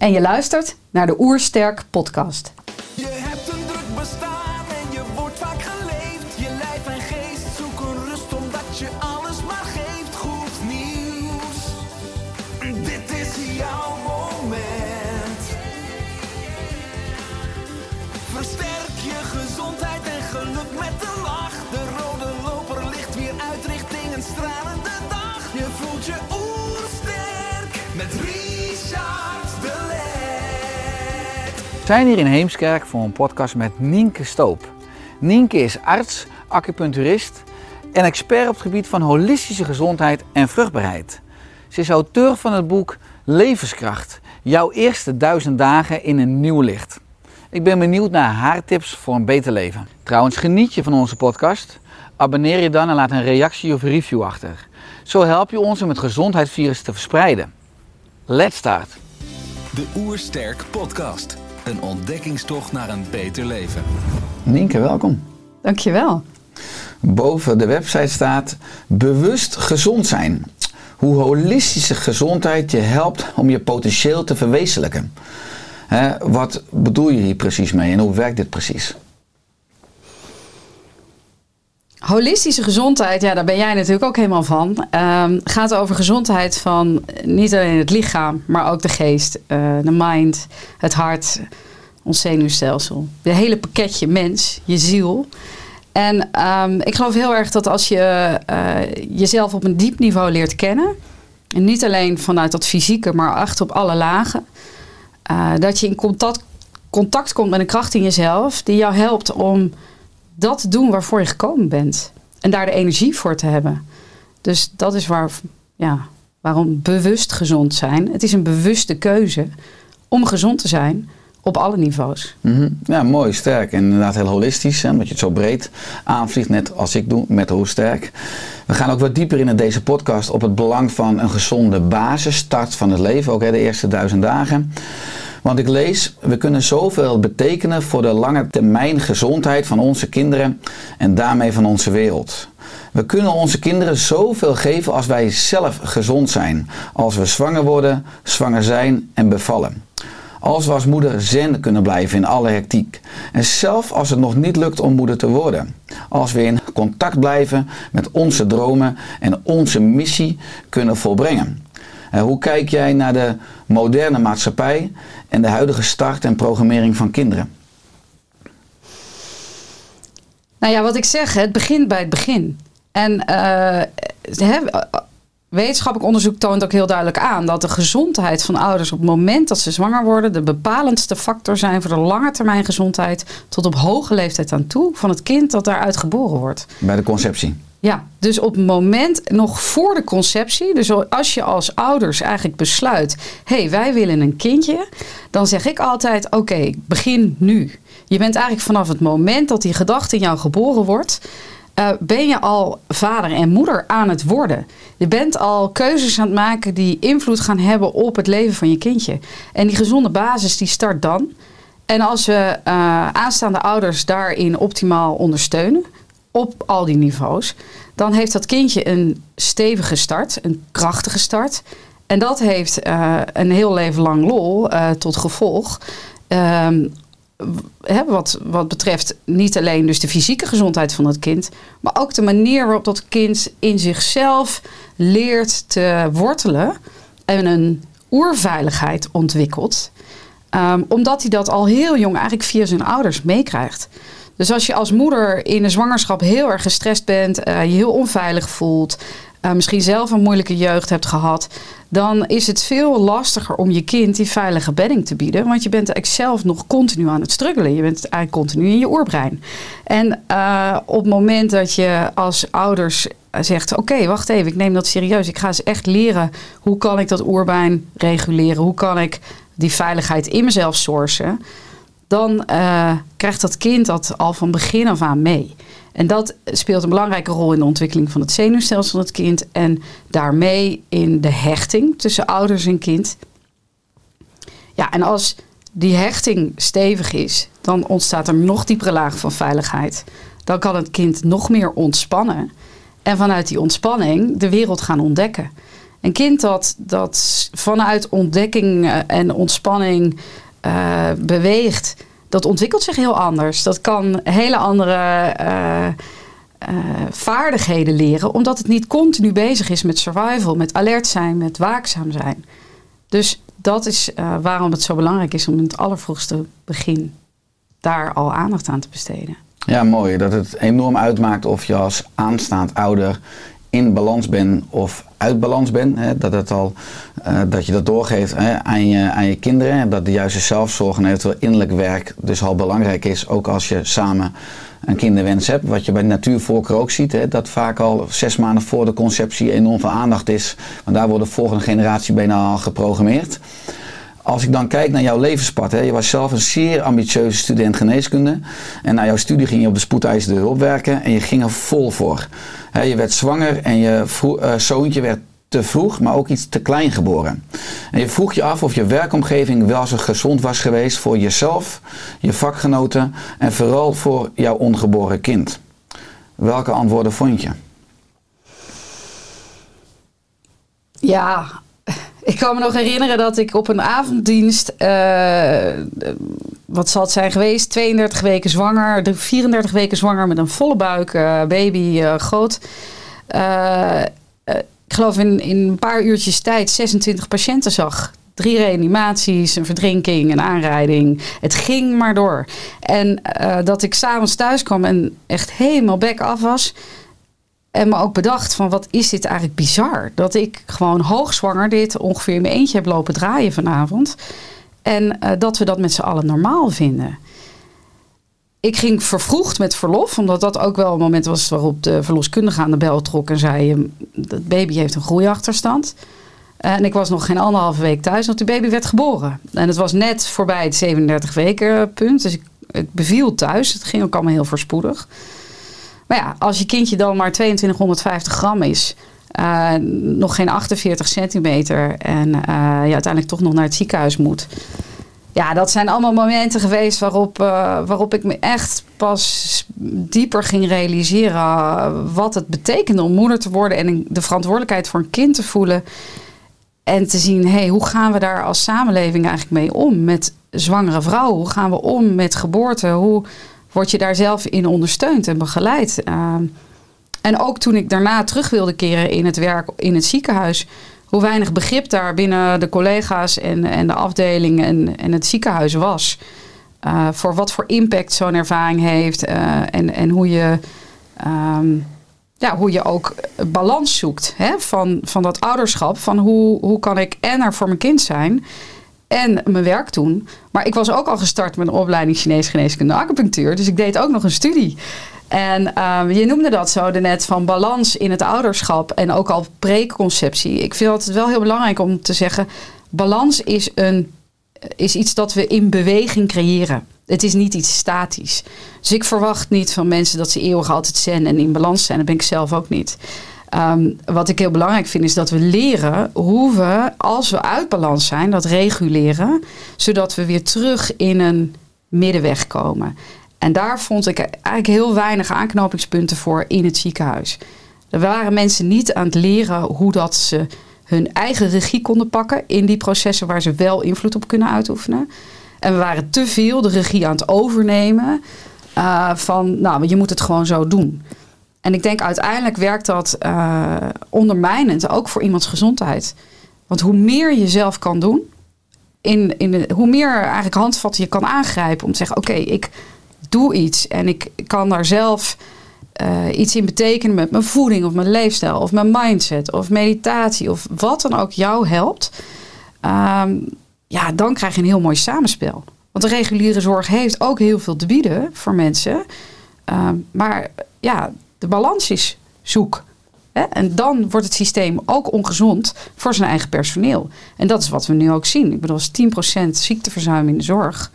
en je luistert naar de Oersterk podcast. Zijn hier in Heemskerk voor een podcast met Nienke Stoop. Nienke is arts, acupuncturist en expert op het gebied van holistische gezondheid en vruchtbaarheid. Ze is auteur van het boek Levenskracht, jouw eerste duizend dagen in een nieuw licht. Ik ben benieuwd naar haar tips voor een beter leven. Trouwens, geniet je van onze podcast? Abonneer je dan en laat een reactie of review achter. Zo help je ons om het gezondheidsvirus te verspreiden. Let's start! De Oersterk Podcast. Een ontdekkingstocht naar een beter leven. Nienke, welkom. Dankjewel. Boven de website staat bewust gezond zijn. Hoe holistische gezondheid je helpt om je potentieel te verwezenlijken. Hè, wat bedoel je hier precies mee en hoe werkt dit precies? Holistische gezondheid, ja, daar ben jij natuurlijk ook helemaal van. Ehm, gaat over gezondheid van niet alleen het lichaam, maar ook de geest, eh, de mind, het hart, ons zenuwstelsel. Het hele pakketje mens, je ziel. En ehm, ik geloof heel erg dat als je eh, jezelf op een diep niveau leert kennen, en niet alleen vanuit dat fysieke, maar echt op alle lagen, eh, dat je in contact, contact komt met een kracht in jezelf die jou helpt om dat doen waarvoor je gekomen bent. En daar de energie voor te hebben. Dus dat is waar, ja, waarom bewust gezond zijn. Het is een bewuste keuze om gezond te zijn op alle niveaus. Mhm. Ja, mooi, sterk. En inderdaad heel holistisch, omdat je het zo breed aanvliegt, net als ik doe met hoe sterk. We gaan ook wat dieper in in deze podcast op het belang van een gezonde basis, start van het leven, ook hè, de eerste duizend dagen. Want ik lees, we kunnen zoveel betekenen voor de lange termijn gezondheid van onze kinderen en daarmee van onze wereld. We kunnen onze kinderen zoveel geven als wij zelf gezond zijn. Als we zwanger worden, zwanger zijn en bevallen. Als we als moeder zen kunnen blijven in alle hectiek. En zelf als het nog niet lukt om moeder te worden. Als we in contact blijven met onze dromen en onze missie kunnen volbrengen. En hoe kijk jij naar de moderne maatschappij en de huidige start en programmering van kinderen? Nou ja, wat ik zeg, het begint bij het begin. En eh, wetenschappelijk onderzoek toont ook heel duidelijk aan dat de gezondheid van ouders op het moment dat ze zwanger worden de bepalendste factor zijn voor de lange termijn gezondheid tot op hoge leeftijd aan toe van het kind dat daaruit geboren wordt. Bij de conceptie. Ja, dus op het moment nog voor de conceptie, dus als je als ouders eigenlijk besluit, hé, hey, wij willen een kindje, dan zeg ik altijd, oké, begin nu. Je bent eigenlijk vanaf het moment dat die gedachte in jou geboren wordt, uh, ben je al vader en moeder aan het worden. Je bent al keuzes aan het maken die invloed gaan hebben op het leven van je kindje. En die gezonde basis die start dan. En als we uh, aanstaande ouders daarin optimaal ondersteunen, op al die niveaus, dan heeft dat kindje een stevige start, een krachtige start. En dat heeft uh, een heel leven lang lol uh, tot gevolg. Hè, wat, wat betreft niet alleen dus de fysieke gezondheid van het kind, maar ook de manier waarop dat kind in zichzelf leert te wortelen en een oerveiligheid ontwikkelt. Um, omdat hij dat al heel jong eigenlijk via zijn ouders meekrijgt. Dus als je als moeder in een zwangerschap heel erg gestrest bent, uh, je heel onveilig voelt, uh, misschien zelf een moeilijke jeugd hebt gehad, dan is het veel lastiger om je kind die veilige bedding te bieden. Want je bent eigenlijk zelf nog continu aan het struggelen. Je bent eigenlijk continu in je oorbrein. En uh, op het moment dat je als ouders zegt: Oké, wacht even, ik neem dat serieus. Ik ga eens echt leren hoe kan ik dat oerbrein reguleren? Hoe kan ik die veiligheid in mezelf sourcen? Dan eh, krijgt dat kind dat al van begin af aan mee. En dat speelt een belangrijke rol in de ontwikkeling van het zenuwstelsel van het kind en daarmee in de hechting tussen ouders en kind. Ja, en als die hechting stevig is, dan ontstaat er nog diepere laag van veiligheid. Dan kan het kind nog meer ontspannen en vanuit die ontspanning de wereld gaan ontdekken. Een kind dat, dat vanuit ontdekking eh, en ontspanning eh, beweegt, dat ontwikkelt zich heel anders. Dat kan hele andere eh, eh, vaardigheden leren, omdat het niet continu bezig is met survival, met alert zijn, met waakzaam zijn. Dus dat is waarom het zo belangrijk is om in het allervroegste begin daar al aandacht aan te besteden. Ja, mooi. Dat het enorm uitmaakt of je als aanstaand ouder in balans bent of uit balans bent. Hè? Dat, het al, eh, dat je dat doorgeeft hè, aan, je, aan je kinderen. En dat de juiste zelfzorg en eventueel innerlijk werk dus al belangrijk is. Ook als je samen een kinderwens hebt. Wat je bij de natuurvolker ook ziet. Hè, dat vaak al zes maanden voor de conceptie enorm veel aandacht is. Want daar wordt de volgende generatie bijna al geprogrammeerd. Als ik dan kijk naar jouw levenspad, hè, je was zelf een zeer ambitieuze student geneeskunde. En na jouw studie ging je op de spoedeisende hulp werken en je ging er vol voor. Hè, je werd zwanger en je eh, zoontje werd te vroeg, maar ook iets te klein geboren. En je vroeg je af of je werkomgeving wel zo gezond was geweest voor jezelf, je vakgenoten en vooral voor jouw ongeboren kind. Welke antwoorden vond je? Ja, ik kan me nog herinneren dat ik op een avonddienst, eh, wat zal het zijn geweest, 32 weken zwanger, de 34 weken zwanger met een volle buik, eh, baby eh, groot. Ik geloof in, in een paar uurtjes tijd 26 patiënten zag. Drie reanimaties, een verdrinking, een aanrijding. Het ging maar door. En dat ik s'avonds thuis kwam en echt helemaal bek af was. En me ook bedacht van wat is dit eigenlijk bizar. Dat ik gewoon hoogzwanger dit ongeveer in mijn eentje heb lopen draaien vanavond. En eh, dat we dat met z'n allen normaal vinden. Ik ging vervroegd met verlof, omdat dat ook wel een moment was waarop de verloskundige aan de bel trok en zei: "Ehm, Dat baby heeft een groeiachterstand. En ik was nog geen anderhalve week thuis, want de baby werd geboren. En het was net voorbij het 37 weken punt. Dus ik, ik beviel thuis. Het ging ook allemaal heel voorspoedig. Maar ja, als je kindje dan maar 2250 gram is, eh, nog geen 48 centimeter en eh, je uiteindelijk toch nog naar het ziekenhuis moet. Ja, dat zijn allemaal momenten geweest waarop, eh, waarop ik me echt pas dieper ging realiseren wat het betekende om moeder te worden en de verantwoordelijkheid voor een kind te voelen. En te zien, hey, hoe gaan we daar als samenleving eigenlijk mee om? Met zwangere vrouwen, hoe gaan we om met geboorte? Hoe word je daar zelf in ondersteund en begeleid? Ehm, en ook toen ik daarna terug wilde keren in het werk in het ziekenhuis, hoe weinig begrip daar binnen de collega's en, en de afdeling en, en het ziekenhuis was. Uh, voor wat voor impact zo'n ervaring heeft uh, en, en hoe je. Um, ja, hoe je ook balans zoekt hè, van, van dat ouderschap. Van hoe, hoe kan ik en er voor mijn kind zijn en mijn werk doen. Maar ik was ook al gestart met een opleiding Chinees geneeskunde acupunctuur. Dus ik deed ook nog een studie. En uh, je noemde dat zo net van balans in het ouderschap en ook al preconceptie. Ik vind het wel heel belangrijk om te zeggen: balans is, een, is iets dat we in beweging creëren. Het is niet iets statisch. Dus ik verwacht niet van mensen dat ze eeuwig altijd zen en in balans zijn. Dat ben ik zelf ook niet. Um, wat ik heel belangrijk vind is dat we leren hoe we, als we uit balans zijn, dat reguleren. Zodat we weer terug in een middenweg komen. En daar vond ik eigenlijk heel weinig aanknopingspunten voor in het ziekenhuis. Er waren mensen niet aan het leren hoe dat ze hun eigen regie konden pakken in die processen waar ze wel invloed op kunnen uitoefenen. En we waren te veel de regie aan het overnemen uh, van, nou, je moet het gewoon zo doen. En ik denk uiteindelijk werkt dat uh, ondermijnend ook voor iemands gezondheid. Want hoe meer je zelf kan doen, in, in hoe meer eigenlijk handvatten je kan aangrijpen om te zeggen: oké, ik doe iets en ik kan daar zelf uh, iets in betekenen met mijn voeding of mijn leefstijl of mijn mindset of meditatie of wat dan ook jou helpt. Um, ja, dan krijg je een heel mooi samenspel. Want de reguliere zorg heeft ook heel veel te bieden voor mensen. Uh, maar ja, de balans is zoek. Hè? En dan wordt het systeem ook ongezond voor zijn eigen personeel. En dat is wat we nu ook zien. Ik bedoel, als 10% ziekteverzuim in de zorg.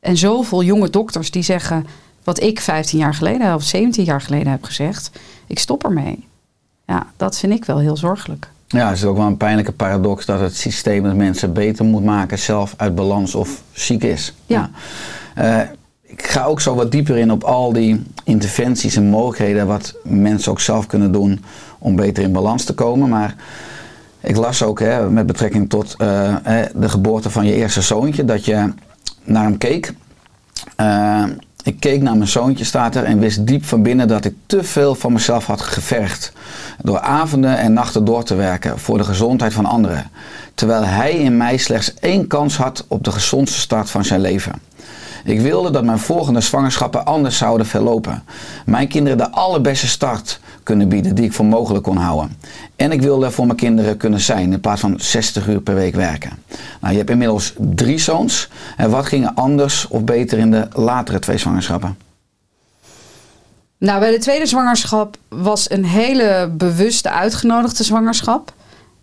En zoveel jonge dokters die zeggen wat ik 15 jaar geleden of 17 jaar geleden heb gezegd. Ik stop ermee. Ja, dat vind ik wel heel zorgelijk. Ja, het is ook wel een pijnlijke paradox dat het systeem het mensen beter moet maken, zelf uit balans of ziek is. Ja. Eh, ik ga ook zo wat dieper in op al die interventies en mogelijkheden wat mensen ook zelf kunnen doen om beter in balans te komen. Maar ik las ook hè, met betrekking tot eh, de geboorte van je eerste zoontje dat je naar hem keek. Eh, ik keek naar mijn zoontje, staat er, en wist diep van binnen dat ik te veel van mezelf had gevergd. Door avonden en nachten door te werken voor de gezondheid van anderen. Terwijl hij in mij slechts één kans had op de gezondste start van zijn leven. Ik wilde dat mijn volgende zwangerschappen anders zouden verlopen. Mijn kinderen de allerbeste start kunnen bieden die ik voor mogelijk kon houden. En ik wilde er voor mijn kinderen kunnen zijn in plaats van 60 uur per week werken. Nou, je hebt inmiddels drie zoons. En wat ging er anders of beter in de latere twee zwangerschappen? Nou, bij de tweede zwangerschap was een hele bewuste uitgenodigde zwangerschap.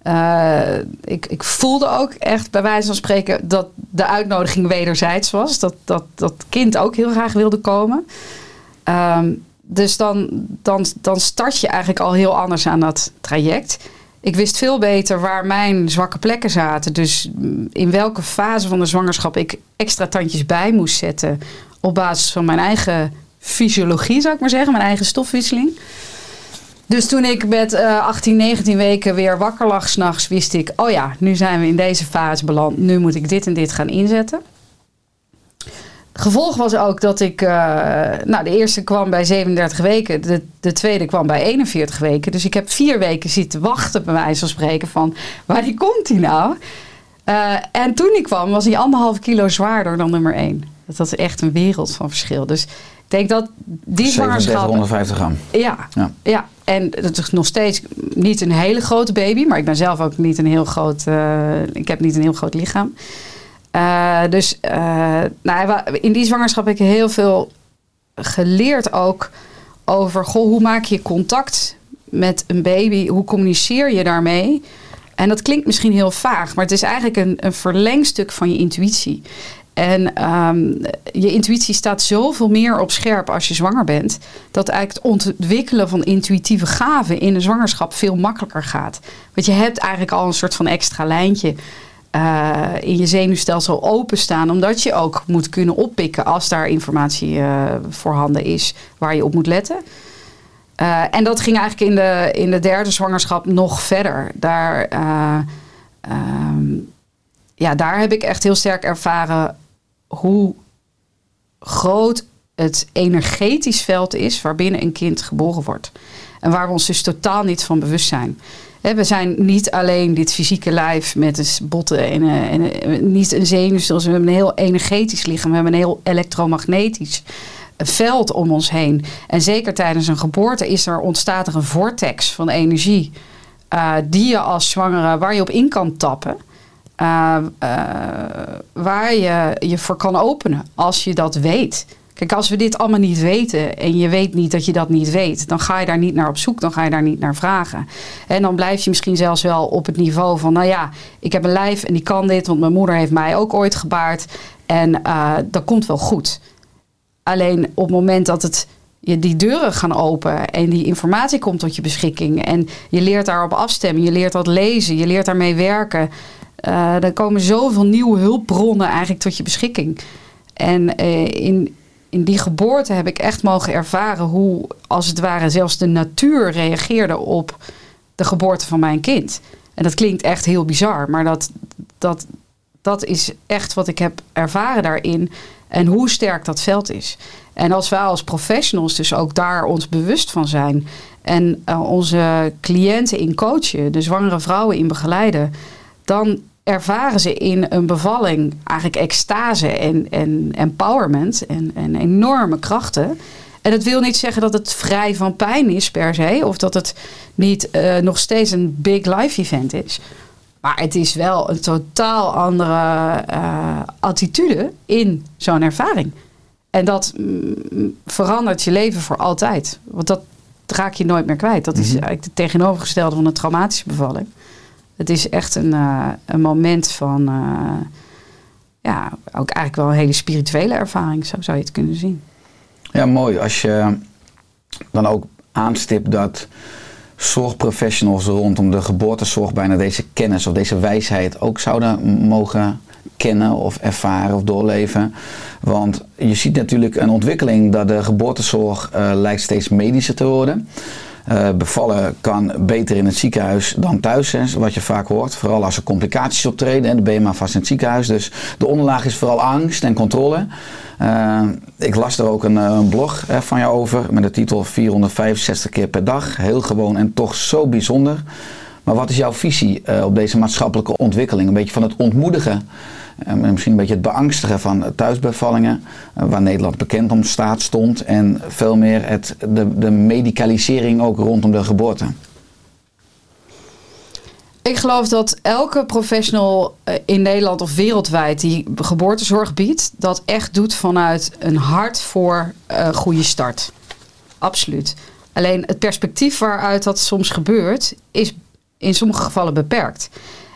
Uh, ik, ik voelde ook echt bij wijze van spreken dat de uitnodiging wederzijds was. Dat dat, dat kind ook heel graag wilde komen. Um, dus dan, dan, dan start je eigenlijk al heel anders aan dat traject. Ik wist veel beter waar mijn zwakke plekken zaten. Dus in welke fase van de zwangerschap ik extra tandjes bij moest zetten. Op basis van mijn eigen fysiologie, zou ik maar zeggen, mijn eigen stofwisseling. Dus toen ik met uh, 18, 19 weken weer wakker lag s'nachts, wist ik: oh ja, nu zijn we in deze fase beland. Nu moet ik dit en dit gaan inzetten. Gevolg was ook dat ik, uh, nou de eerste kwam bij 37 weken, de, de tweede kwam bij 41 weken. Dus ik heb vier weken zitten wachten bij wijze van spreken van waar die komt die nou? Uh, en toen die kwam was hij anderhalf kilo zwaarder dan nummer 1. Dat was echt een wereld van verschil. Dus ik denk dat die zwangerschap... 150 gram. Ja, ja, ja. En het is nog steeds niet een hele grote baby, maar ik ben zelf ook niet een heel groot, uh, ik heb niet een heel groot lichaam. Uh, dus uh, nou, in die zwangerschap heb ik heel veel geleerd ook over goh, hoe maak je contact met een baby? Hoe communiceer je daarmee? En dat klinkt misschien heel vaag, maar het is eigenlijk een, een verlengstuk van je intuïtie. En um, je intuïtie staat zoveel meer op scherp als je zwanger bent. Dat eigenlijk het ontwikkelen van intuïtieve gaven in een zwangerschap veel makkelijker gaat. Want je hebt eigenlijk al een soort van extra lijntje uh, in je zenuwstelsel openstaan. Omdat je ook moet kunnen oppikken als daar informatie uh, voorhanden is waar je op moet letten. Uh, en dat ging eigenlijk in de, in de derde zwangerschap nog verder. Daar, um, ja, daar heb ik echt heel sterk ervaren hoe groot het energetisch veld is waarbinnen een kind geboren wordt. En waar we ons dus totaal niet van bewust zijn we zijn niet alleen dit fysieke lijf met botten en, en, niet een zenuwstelsel. We hebben een heel energetisch lichaam. We hebben een heel elektromagnetisch veld om ons heen. En zeker tijdens een geboorte is er, ontstaat er een vortex van energie. Die je als zwangere, waar je op in kan tappen. Uh, uh, waar je je voor kan openen als je dat weet. Kijk, als we dit allemaal niet weten en je weet niet dat je dat niet weet, dan ga je daar niet naar op zoek, dan ga je daar niet naar vragen. En dan blijf je misschien zelfs wel op het niveau van, nou ja, ik heb een lijf en die kan dit, want mijn moeder heeft mij ook ooit gebaard en uh, dat komt wel goed. Alleen op het moment dat het die deuren gaan open en die informatie komt tot je beschikking en je leert daarop afstemmen, je leert dat lezen, je leert daarmee werken, uh, dan komen zoveel nieuwe hulpbronnen eigenlijk tot je beschikking. En uh, in, in die geboorte heb ik echt mogen ervaren hoe, als het ware, zelfs de natuur reageerde op de geboorte van mijn kind. En dat klinkt echt heel bizar, maar dat, dat, dat is echt wat ik heb ervaren daarin en hoe sterk dat veld is. En als wij als professionals dus ook daar ons bewust van zijn en uh, onze cliënten in coachen, de zwangere vrouwen in begeleiden, dan ervaren ze in een bevalling eigenlijk extase en, en empowerment en, en enorme krachten. En dat wil niet zeggen dat het vrij van pijn is per se, of dat het niet uh, nog steeds een big life event is. Maar het is wel een totaal andere uh, attitude in zo'n ervaring. En dat mm, verandert je leven voor altijd. Want dat raak je nooit meer kwijt. Dat is mm -hmm. eigenlijk het tegenovergestelde van een traumatische bevalling. Het is echt een, uh, een moment van, uh, ja, ook eigenlijk wel een hele spirituele ervaring, zo zou je het kunnen zien. Ja, mooi. Als je dan ook aanstipt dat zorgprofessionals rondom de geboortezorg bijna deze kennis of deze wijsheid ook zouden mogen kennen of ervaren of doorleven. Want je ziet natuurlijk een ontwikkeling dat de geboortezorg uh, lijkt steeds medischer te worden. Uh, bevallen kan beter in het ziekenhuis dan thuis, hè, wat je vaak hoort. Vooral als er complicaties optreden, en je maar vast in het ziekenhuis. Dus de onderlaag is vooral angst en controle. Uh, ik las er ook een, een blog hè, van jou over met de titel 465 keer per dag. Heel gewoon en toch zo bijzonder. Maar wat is jouw visie op deze maatschappelijke ontwikkeling? Een beetje van het ontmoedigen en misschien een beetje het beangstigen van thuisbevallingen, eh, waar Nederland bekend om staat stond. En veel meer het, de, de medicalisering ook rondom de geboorte. Ik geloof dat elke professional eh, in Nederland of wereldwijd die geboortezorg biedt, dat echt doet vanuit een hart voor uh, goede start. Absoluut. Alleen het perspectief waaruit dat soms gebeurt, is in sommige gevallen beperkt.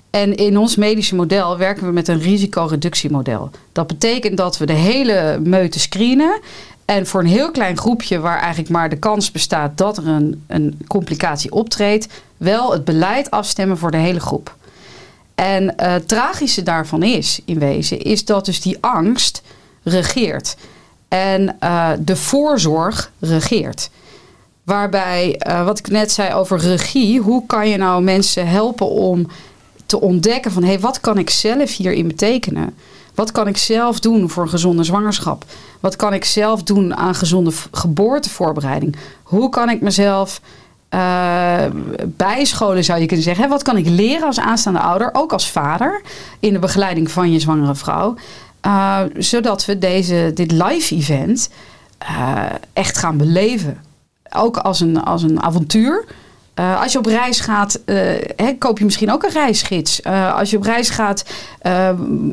En in ons medische model werken we met een risicoreductiemodel. Dat betekent dat we de hele meute screenen. En voor een heel klein groepje waar eigenlijk maar de kans bestaat dat er een, een complicatie optreedt, wel het beleid afstemmen voor de hele groep. En uh, het tragische daarvan is, in wezen, is dat dus die angst regeert. En uh, de voorzorg regeert. Waarbij, uh, wat ik net zei over regie, hoe kan je nou mensen helpen om te ontdekken van hey, wat kan ik zelf hierin betekenen? Wat kan ik zelf doen voor een gezonde zwangerschap? Wat kan ik zelf doen aan gezonde geboortevoorbereiding? Hoe kan ik mezelf uh, bijscholen, zou je kunnen zeggen? Wat kan ik leren als aanstaande ouder, ook als vader, in de begeleiding van je zwangere vrouw? Uh, zodat we deze, dit live event uh, echt gaan beleven. Ook als een, als een avontuur. Uh, als je op reis gaat, hè, koop je misschien ook een reisgids. Uh, als je op reis gaat,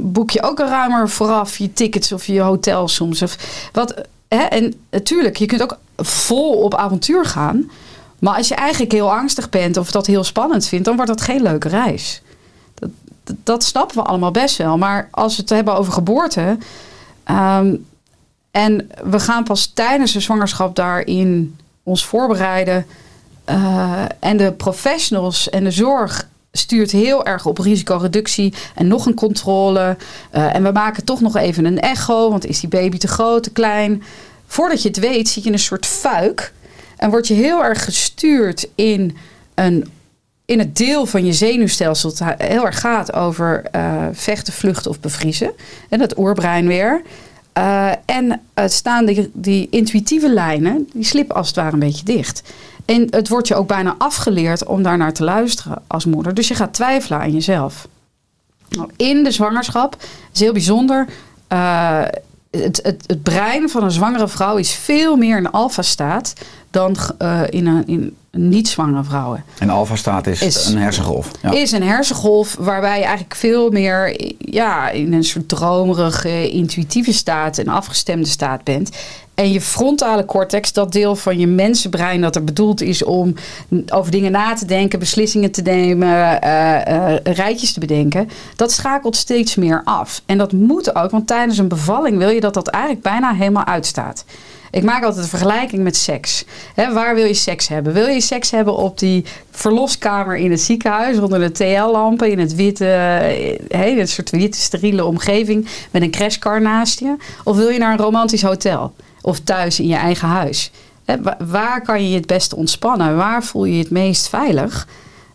boek je ook een ruimer vooraf je tickets of je hotel soms. Of wat? En natuurlijk, je kunt ook vol op avontuur gaan. Maar als je eigenlijk heel angstig bent of dat heel spannend vindt, dan wordt dat geen leuke reis. Dat, dat, snappen we allemaal best wel. Maar als we het hebben over geboorte. Um, en we gaan pas tijdens de zwangerschap daarin ons voorbereiden uh, en de professionals en de zorg stuurt heel erg op risicoreductie en nog een controle. Uh, en we maken toch nog even een echo, want is die baby te groot, te klein? Voordat je het weet, zit je in een soort fuik en word je heel erg gestuurd in, een, in het deel van je zenuwstelsel dat heel erg gaat over uh, vechten, vluchten of bevriezen. En dat oerbrein weer. En het staan die, die intuïtieve lijnen, die slippen als het ware een beetje dicht. En het wordt je ook bijna afgeleerd om daar naar te luisteren als moeder. Dus je gaat twijfelen aan jezelf. Nou, in de zwangerschap is heel bijzonder. Uh, het, het, het, brein van een zwangere vrouw is veel meer in alfa-staat dan uh, in een, in niet-zwangere vrouwen. En alfa-staat is, is, een hersengolf. Ja. Is een hersengolf waarbij je eigenlijk veel meer ja, in een soort dromerige, intuïtieve staat, een afgestemde staat bent. En je frontale cortex, dat deel van je mensenbrein dat er bedoeld is om over dingen na te denken, beslissingen te nemen, uh, rijtjes te bedenken, dat schakelt steeds meer af. En dat moet ook, want tijdens een bevalling wil je dat dat eigenlijk bijna helemaal uitstaat. Ik maak altijd een vergelijking met seks. waar wil je seks hebben? Wil je seks hebben op die verloskamer in het ziekenhuis onder de TL-lampen in het witte, he, een soort witte steriele omgeving met een crashcar naast je? Of wil je naar een romantisch hotel? Of thuis in je eigen huis? waar kan je het beste ontspannen? Waar voel je je het meest veilig?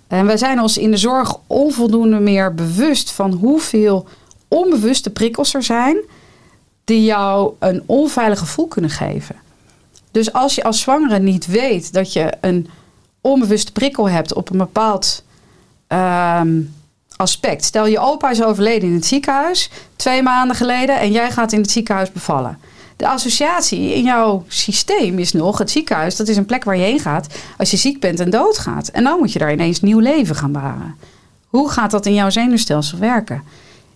En wij zijn ons in de zorg onvoldoende meer bewust van hoeveel onbewuste prikkels er zijn die jou een onveilig gevoel kunnen geven. Dus als je als zwangere niet weet dat je een onbewuste prikkel hebt op een bepaald um, aspect. Stel je opa is overleden in het ziekenhuis twee maanden geleden en jij gaat in het ziekenhuis bevallen. De associatie in jouw systeem is nog het ziekenhuis. Dat is een plek waar je heen gaat als je ziek bent en doodgaat. En dan moet je daar ineens nieuw leven gaan baren. Hoe gaat dat in jouw zenuwstelsel werken?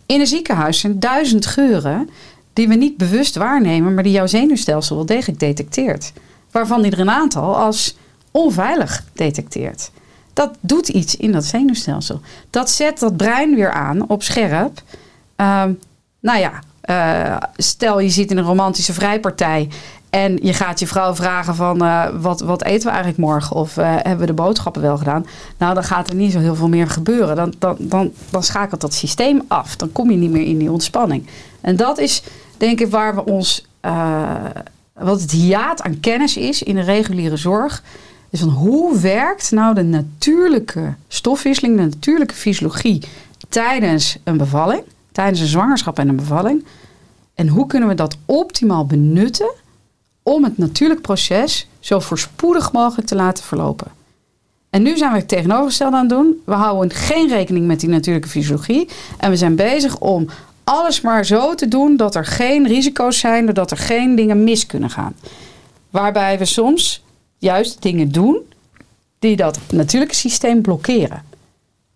In een ziekenhuis zijn duizend geuren die we niet bewust waarnemen, maar die jouw zenuwstelsel wel degelijk detecteert. Waarvan die er een aantal als onveilig detecteert. Dat doet iets in dat zenuwstelsel. Dat zet dat brein weer aan op scherp. Uh, Nou ja, eh, stel je zit in een romantische vrijpartij en je gaat je vrouw vragen van eh, wat, wat eten we eigenlijk morgen? Of eh, hebben we de boodschappen wel gedaan? Nou, dan gaat er niet zo heel veel meer gebeuren. Dan, dan, dan, dan schakelt dat systeem af. Dan kom je niet meer in die ontspanning. En dat is denk ik waar we ons, wat het hiaat aan kennis is in de reguliere zorg. Is van hoe werkt nou de natuurlijke stofwisseling, de natuurlijke fysiologie tijdens een bevalling, tijdens een zwangerschap en een bevalling. En hoe kunnen we dat optimaal benutten om het natuurlijk proces zo voorspoedig mogelijk te laten verlopen. En nu zijn we het tegenovergestelde aan het doen. We houden geen rekening met die natuurlijke fysiologie. En we zijn bezig om alles maar zo te doen dat er geen risico's zijn, doordat er geen dingen mis kunnen gaan. Waarbij we soms juist dingen doen die dat natuurlijke systeem blokkeren.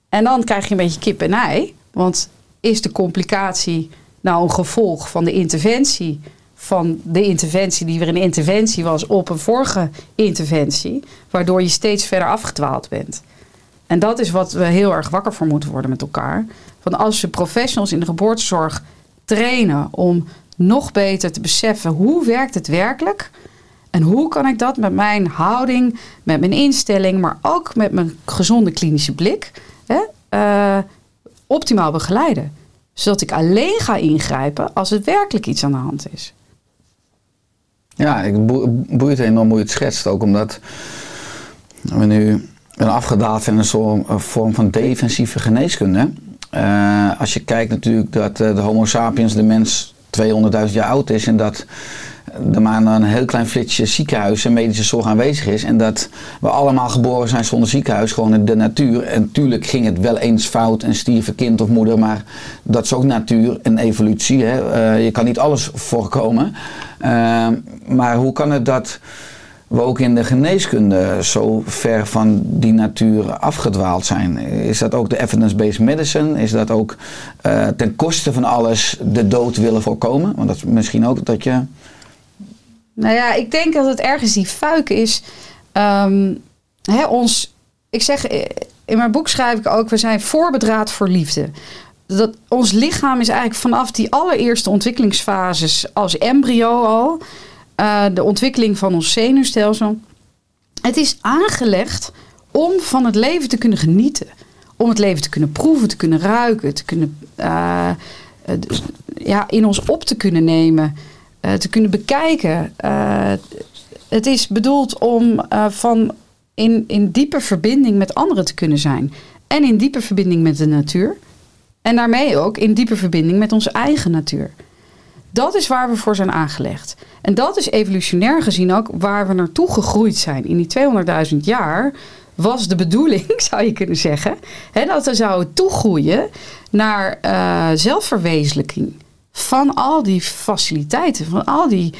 En dan krijg je een beetje kip en ei. Want is de complicatie nou een gevolg van de interventie van de interventie die weer een interventie was op een vorige interventie, waardoor je steeds verder afgedwaald bent. En dat is wat we heel erg wakker voor moeten worden met elkaar. Van als we professionals in de geboortezorg trainen om nog beter te beseffen hoe werkt het werkelijk en hoe kan ik dat met mijn houding, met mijn instelling, maar ook met mijn gezonde klinische blik hè, uh, optimaal begeleiden. Zodat ik alleen ga ingrijpen als er werkelijk iets aan de hand is. Ja, ik boeit enorm hoe je het schetst. Ook omdat we nu een afgedaald in een vorm van defensieve geneeskunde. Uh, als je kijkt natuurlijk dat uh, de homo sapiens, de mens, 200.000 jaar oud is. En dat er maar een heel klein flitsje ziekenhuis en medische zorg aanwezig is. En dat we allemaal geboren zijn zonder ziekenhuis, gewoon in de natuur. En natuurlijk ging het wel eens fout en stierf een kind of moeder, maar dat is ook natuur en evolutie. Hè. Uh, je kan niet alles voorkomen. Uh, maar hoe kan het dat we ook in de geneeskunde zo ver van die natuur afgedwaald zijn? Is dat ook de evidence-based medicine? Is dat ook uh, ten koste van alles de dood willen voorkomen? Want dat is misschien ook dat je nou ja, ik denk dat het ergens die fuik is. Um, hè, ons, ik zeg, in mijn boek schrijf ik ook, we zijn voorbedraad voor liefde. Dat ons lichaam is eigenlijk vanaf die allereerste ontwikkelingsfases als embryo al, uh, de ontwikkeling van ons zenuwstelsel. Het is aangelegd om van het leven te kunnen genieten. Om het leven te kunnen proeven, te kunnen ruiken, te kunnen, uh, dus, ja, in ons op te kunnen nemen. Uh, te kunnen bekijken. Uh, het is bedoeld om uh, van in, in diepe verbinding met anderen te kunnen zijn. En in diepe verbinding met de natuur. En daarmee ook in diepe verbinding met onze eigen natuur. Dat is waar we voor zijn aangelegd. En dat is evolutionair gezien ook waar we naartoe gegroeid zijn. In die 200.000 jaar was de bedoeling, zou je kunnen zeggen, hè, dat we zouden toegroeien naar zelfverwezenlijking van al die faciliteiten, van al die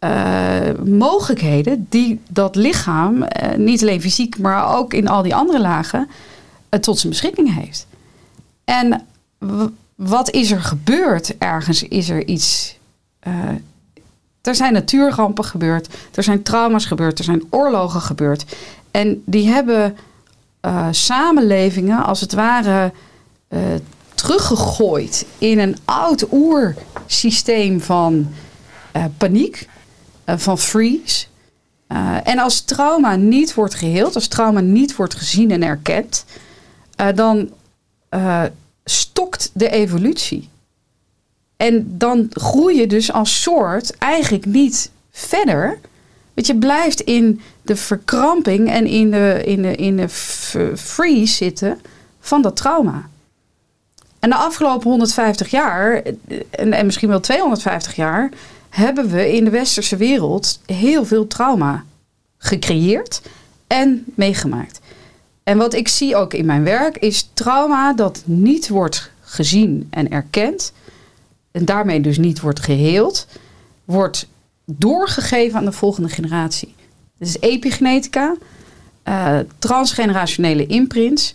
uh, mogelijkheden die dat lichaam, uh, niet alleen fysiek, maar ook in al die andere lagen, uh, tot zijn beschikking heeft. En wat is er gebeurd? Ergens is er iets. er zijn natuurrampen gebeurd, er zijn trauma's gebeurd, er zijn oorlogen gebeurd. En die hebben samenlevingen als het ware teruggegooid in een oud oersysteem van uh, paniek, uh, van freeze. Uh, en als trauma niet wordt geheeld, als trauma niet wordt gezien en erkend, dan stokt de evolutie. En dan groei je dus als soort eigenlijk niet verder. Want je blijft in de verkramping en in de, in de, in de freeze zitten van dat trauma. En de afgelopen 150 jaar, en, en misschien wel 250 jaar, hebben we in de westerse wereld heel veel trauma gecreëerd en meegemaakt. En wat ik zie ook in mijn werk is trauma dat niet wordt gezien en erkend. En daarmee dus niet wordt geheeld, wordt doorgegeven aan de volgende generatie. Is epigenetica, uh, transgenerationele imprints.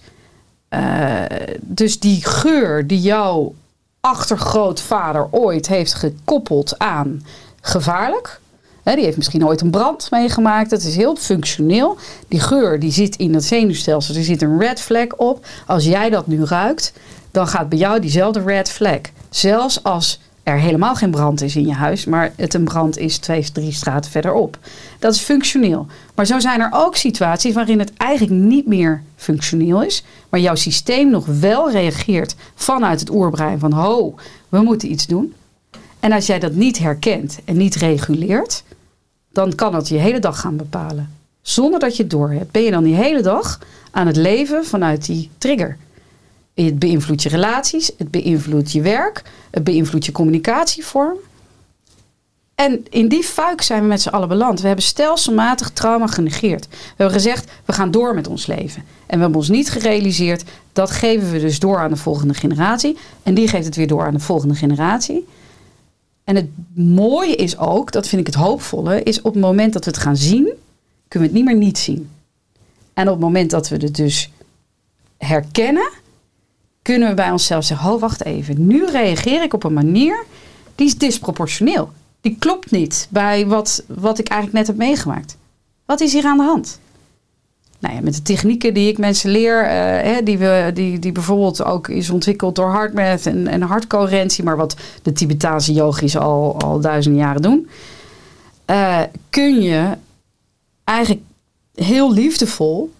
Uh, dus die geur die jouw achtergrootvader ooit heeft gekoppeld aan gevaarlijk. Hè, die heeft misschien ooit een brand meegemaakt. Dat is heel functioneel. Die geur die zit in het zenuwstelsel. Er zit een red flag op. Als jij dat nu ruikt, dan gaat bij jou diezelfde red flag. Zelfs als er helemaal geen brand is in je huis, maar het een brand is twee, drie straten verderop. Dat is functioneel. Maar zo zijn er ook situaties waarin het eigenlijk niet meer functioneel is, maar jouw systeem nog wel reageert vanuit het oerbrein van ho, we moeten iets doen. En als jij dat niet herkent en niet reguleert, dan kan dat je hele dag gaan bepalen. Zonder dat je het doorhebt, ben je dan die hele dag aan het leven vanuit die trigger. Het beïnvloedt je relaties, het beïnvloedt je werk, het beïnvloedt je communicatievorm. En in die fuik zijn we met z'n allen beland. We hebben stelselmatig trauma genegeerd. We hebben gezegd, we gaan door met ons leven. En we hebben ons niet gerealiseerd, dat geven we dus door aan de volgende generatie. En die geeft het weer door aan de volgende generatie. En het mooie is ook, dat vind ik het hoopvolle, is op het moment dat we het gaan zien, kunnen we het niet meer niet zien. En op het moment dat we het dus herkennen, kunnen we bij onszelf zeggen: Oh, wacht even. Nu reageer ik op een manier die is disproportioneel. Die klopt niet bij wat, wat ik eigenlijk net heb meegemaakt. Wat is hier aan de hand? Nou ja, met de technieken die ik mensen leer, eh, hè, die, we, die, die bijvoorbeeld ook is ontwikkeld door HeartMath en, en hartcoherentie, maar wat de Tibetaanse yogis al, al duizenden jaren doen, eh, kun je eigenlijk heel liefdevol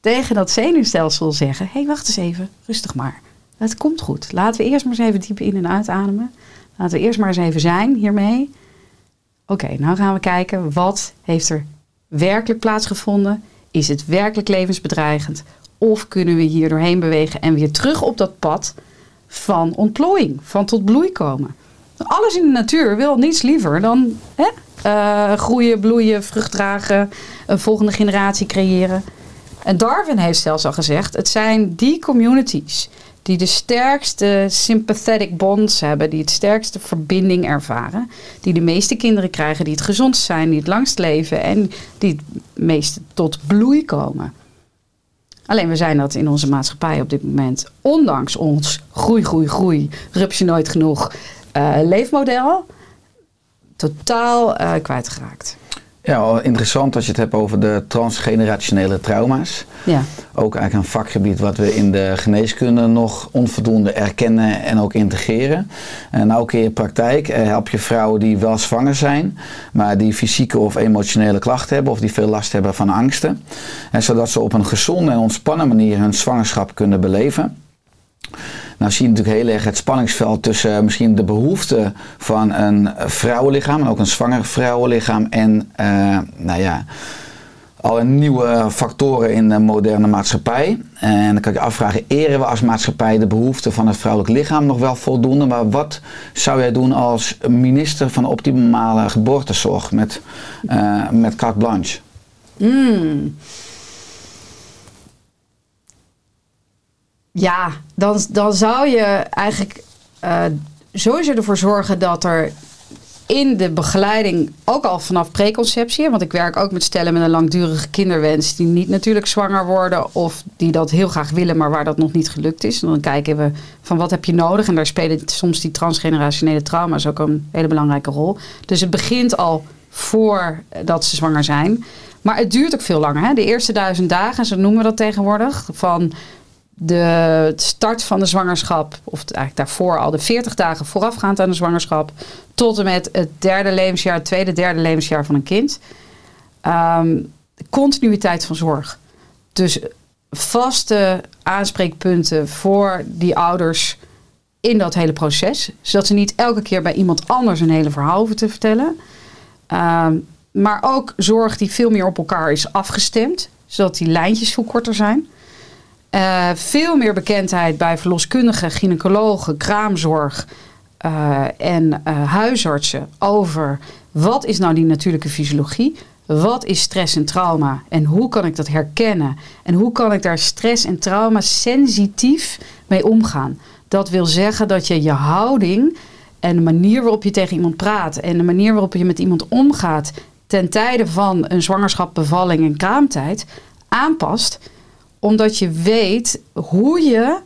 tegen dat zenuwstelsel zeggen: hé, hey, wacht eens even, rustig maar. Het komt goed. Laten we eerst maar eens even diep in- en uitademen. Laten we eerst maar eens even zijn hiermee. Oké, nou gaan we kijken wat heeft er werkelijk plaatsgevonden. Is het werkelijk levensbedreigend? Of kunnen we hier doorheen bewegen en weer terug op dat pad van ontplooiing, van tot bloei komen? Alles in de natuur wil niets liever dan hè, eh, groeien, bloeien, vrucht dragen, een volgende generatie creëren. En Darwin heeft zelfs al gezegd: het zijn die communities die de sterkste sympathetic bonds hebben, die het sterkste verbinding ervaren, die de meeste kinderen krijgen, die het gezondst zijn, die het langst leven en die het meest tot bloei komen. Alleen we zijn dat in onze maatschappij op dit moment, ondanks ons groei, groei, groei, rupsje nooit genoeg uh, leefmodel, totaal uh, kwijtgeraakt. Ja, interessant als je het hebt over de transgenerationele trauma's. Ja. Ook eigenlijk een vakgebied wat we in de geneeskunde nog onvoldoende erkennen en ook integreren. En nou ook in je praktijk eh, help je vrouwen die wel zwanger zijn, maar die fysieke of emotionele klachten hebben of die veel last hebben van angsten. En zodat ze op een gezonde en ontspannen manier hun zwangerschap kunnen beleven. Nou zie je natuurlijk heel erg het spanningsveld tussen misschien de behoefte van een vrouwenlichaam, en ook een zwanger vrouwenlichaam, en uh, nou ja, alle nieuwe factoren in de moderne maatschappij. En dan kan je afvragen, eren we als maatschappij de behoefte van het vrouwelijk lichaam nog wel voldoende? Maar wat zou jij doen als minister van optimale geboortezorg met, uh, met carte blanche? Mm. Ja, dan, dan zou je eigenlijk uh, sowieso ervoor zorgen dat er in de begeleiding, ook al vanaf preconceptie, want ik werk ook met stellen met een langdurige kinderwens die niet natuurlijk zwanger worden of die dat heel graag willen, maar waar dat nog niet gelukt is. En dan kijken we van wat heb je nodig en daar spelen soms die transgenerationele trauma's ook een hele belangrijke rol. Dus het begint al voordat ze zwanger zijn. Maar het duurt ook veel langer. Hè? De eerste duizend dagen, zo noemen we dat tegenwoordig, van de start van de zwangerschap, of eigenlijk daarvoor al de 40 dagen voorafgaand aan de zwangerschap, tot en met het derde levensjaar, het tweede, derde levensjaar van een kind. Um, continuïteit van zorg. Dus vaste aanspreekpunten voor die ouders in dat hele proces. Zodat ze niet elke keer bij iemand anders een hele verhaal hoeven te vertellen. Um, maar ook zorg die veel meer op elkaar is afgestemd. Zodat die lijntjes veel korter zijn. Uh, veel meer bekendheid bij verloskundigen, gynaecologen, kraamzorg uh, en uh, huisartsen over wat is nou die natuurlijke fysiologie? Wat is stress en trauma en hoe kan ik dat herkennen? En hoe kan ik daar stress en trauma sensitief mee omgaan? Dat wil zeggen dat je je houding en de manier waarop je tegen iemand praat en de manier waarop je met iemand omgaat ten tijde van een zwangerschap, bevalling en kraamtijd aanpast omdat je weet hoe je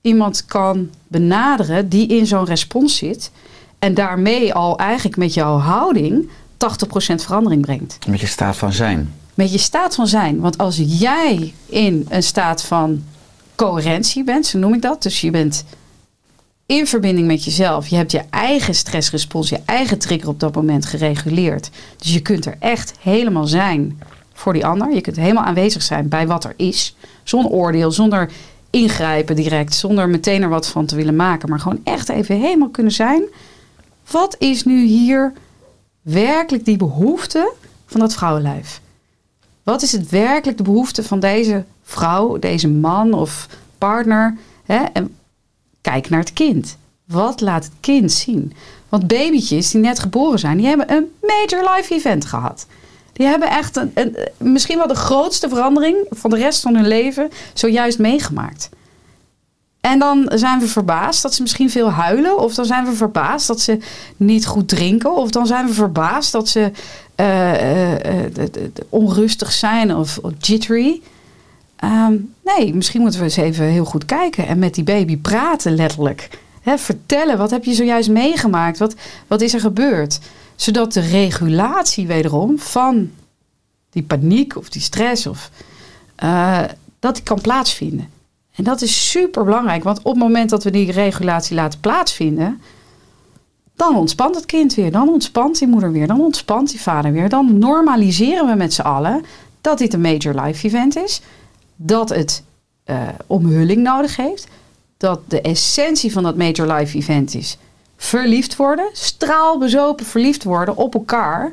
iemand kan benaderen die in zo'n respons zit. En daarmee al eigenlijk met jouw houding 80% verandering brengt. Met je staat van zijn. Met je staat van zijn. Want als jij in een staat van coherentie bent, zo noem ik dat. Dus je bent in verbinding met jezelf. Je hebt je eigen stressrespons, je eigen trigger op dat moment gereguleerd. Dus je kunt er echt helemaal zijn voor die ander. Je kunt helemaal aanwezig zijn bij wat er is. Zonder oordeel, zonder ingrijpen direct, zonder meteen er wat van te willen maken. Maar gewoon echt even helemaal kunnen zijn. Wat is nu hier werkelijk die behoefte van dat vrouwenlijf? Wat is het werkelijk de behoefte van deze vrouw, deze man of partner? Hè? En kijk naar het kind. Wat laat het kind zien? Want babytjes die net geboren zijn, die hebben een major life event gehad. Die hebben echt een, misschien wel de grootste verandering van de rest van hun leven zojuist meegemaakt. En dan zijn we verbaasd dat ze misschien veel huilen. Of dan zijn we verbaasd dat ze niet goed drinken. Of dan zijn we verbaasd dat ze eh, eh, eh, onrustig zijn of, jittery. Ehm, nee, misschien moeten we eens even heel goed kijken. En met die baby praten letterlijk. Vertellen, wat heb je zojuist meegemaakt? Wat, wat is er gebeurd? Zodat de regulatie wederom van die paniek of die stress... Of, eh, dat die kan plaatsvinden. En dat is super belangrijk, want op het moment dat we die regulatie laten plaatsvinden, dan ontspant het kind weer, dan ontspant die moeder weer, dan ontspant die vader weer. Dan normaliseren we met z'n allen dat dit een major life event is, dat het eh, omhulling nodig heeft, dat de essentie van dat major life event is verliefd worden, straalbezopen verliefd worden op elkaar.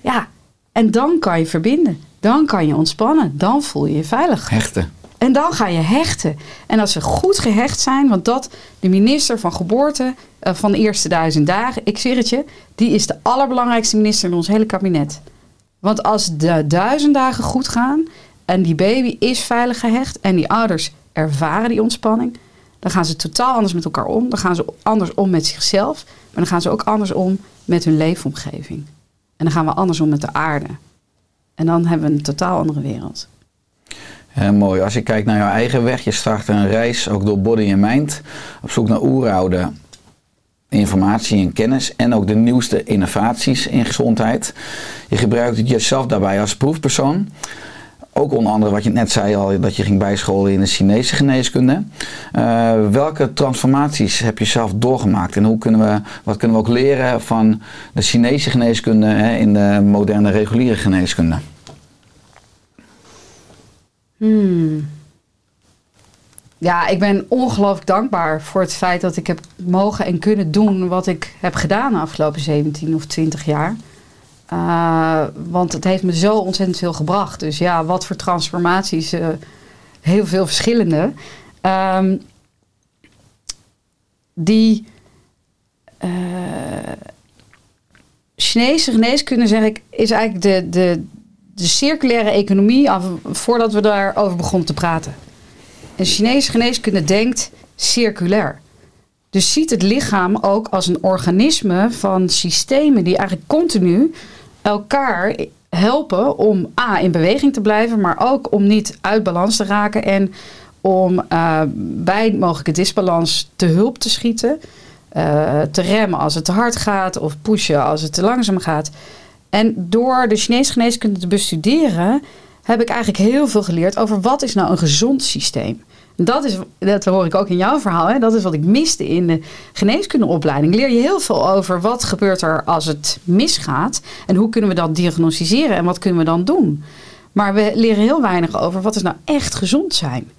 Ja, en dan kan je verbinden, dan kan je ontspannen, dan voel je je veilig. Hechten. En dan ga je hechten. En als ze goed gehecht zijn, want dat, de minister van geboorte eh, van de eerste duizend dagen, ik zeg het je, die is de allerbelangrijkste minister in ons hele kabinet. Want als de duizend dagen goed gaan en die baby is veilig gehecht en die ouders ervaren die ontspanning, dan gaan ze totaal anders met elkaar om. Dan gaan ze anders om met zichzelf, maar dan gaan ze ook anders om met hun leefomgeving. En dan gaan we anders om met de aarde. En dan hebben we een totaal andere wereld. Heel mooi. Als je kijkt naar jouw eigen weg, je start een reis ook door body en mind. Op zoek naar oeroude informatie en kennis en ook de nieuwste innovaties in gezondheid. Je gebruikt jezelf daarbij als proefpersoon. Ook onder andere wat je net zei al, dat je ging bijscholen in de Chinese geneeskunde. Eh, welke transformaties heb je zelf doorgemaakt en hoe kunnen we, wat kunnen we ook leren van de Chinese geneeskunde hè, in de moderne reguliere geneeskunde? Hmm. Ja, ik ben ongelooflijk dankbaar voor het feit dat ik heb mogen en kunnen doen wat ik heb gedaan de afgelopen 17 of 20 jaar. Uh, want het heeft me zo ontzettend veel gebracht. Dus ja, wat voor transformaties. Uh, heel veel verschillende. Um, die uh, Chinese geneeskunde, zeg ik, is eigenlijk de, de, de circulaire economie af, voordat we daarover begonnen te praten. En Chinese geneeskunde denkt circulair. Dus ziet het lichaam ook als een organisme van systemen die eigenlijk continu elkaar helpen om A in beweging te blijven, maar ook om niet uit balans te raken en om uh, bij mogelijke disbalans te hulp te schieten. Uh, te remmen als het te hard gaat of pushen als het te langzaam gaat. En door de Chinese geneeskunde te bestuderen, heb ik eigenlijk heel veel geleerd over wat is nou een gezond systeem. Dat, is, dat hoor ik ook in jouw verhaal. Hè? Dat is wat ik miste in de geneeskundeopleiding. Leer je heel veel over wat gebeurt er als het misgaat. En hoe kunnen we dat diagnosticeren en wat kunnen we dan doen. Maar we leren heel weinig over wat is nou echt gezond zijn.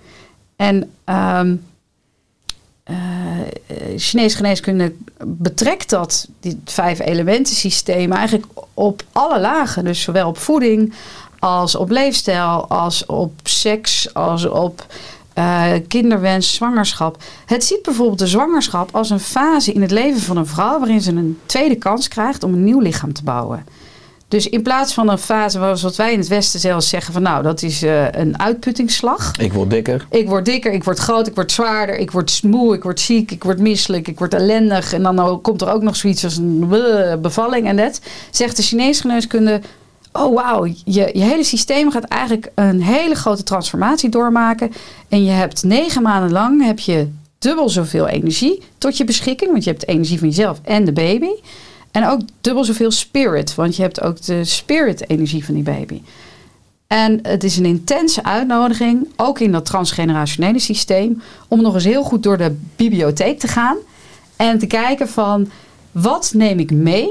En um, Chinees geneeskunde betrekt dat, dit vijf elementen systeem, eigenlijk op alle lagen. Dus zowel op voeding als op leefstijl, als op seks, als op uh, kinderwens, zwangerschap. Het ziet bijvoorbeeld de zwangerschap als een fase in het leven van een vrouw waarin ze een tweede kans krijgt om een nieuw lichaam te bouwen. Dus in plaats van een fase zoals wat wij in het Westen zelfs zeggen van nou, dat is uh, een uitputtingsslag. Ik word dikker. Ik word dikker, ik word groot, ik word zwaarder, ik word moe, ik word ziek, ik word misselijk, ik word ellendig. En dan komt er ook nog zoiets als een bevalling en dat. Zegt de Chinese geneeskunde, oh wauw, je, je hele systeem gaat eigenlijk een hele grote transformatie doormaken. En je hebt negen maanden lang heb je dubbel zoveel energie tot je beschikking. Want je hebt de energie van jezelf en de baby. En ook dubbel zoveel spirit, want je hebt ook de spirit-energie van die baby. En het is een intense uitnodiging, ook in dat transgenerationele systeem, om nog eens heel goed door de bibliotheek te gaan. En te kijken van wat neem ik mee?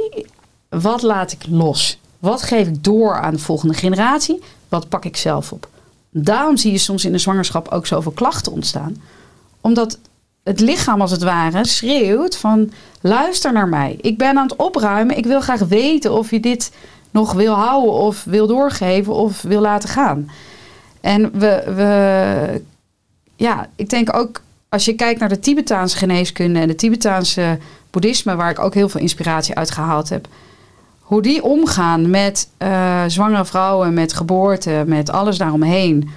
Wat laat ik los? Wat geef ik door aan de volgende generatie? Wat pak ik zelf op? Daarom zie je soms in de zwangerschap ook zoveel klachten ontstaan. Omdat het lichaam als het ware schreeuwt van luister naar mij. Ik ben aan het opruimen. Ik wil graag weten of je dit nog wil houden of wil doorgeven of wil laten gaan. En we, we ja, ik denk ook als je kijkt naar de Tibetaanse geneeskunde en de Tibetaanse boeddhisme, waar ik ook heel veel inspiratie uit gehaald heb. Hoe die omgaan met eh, zwangere vrouwen, met geboorte, met alles daaromheen.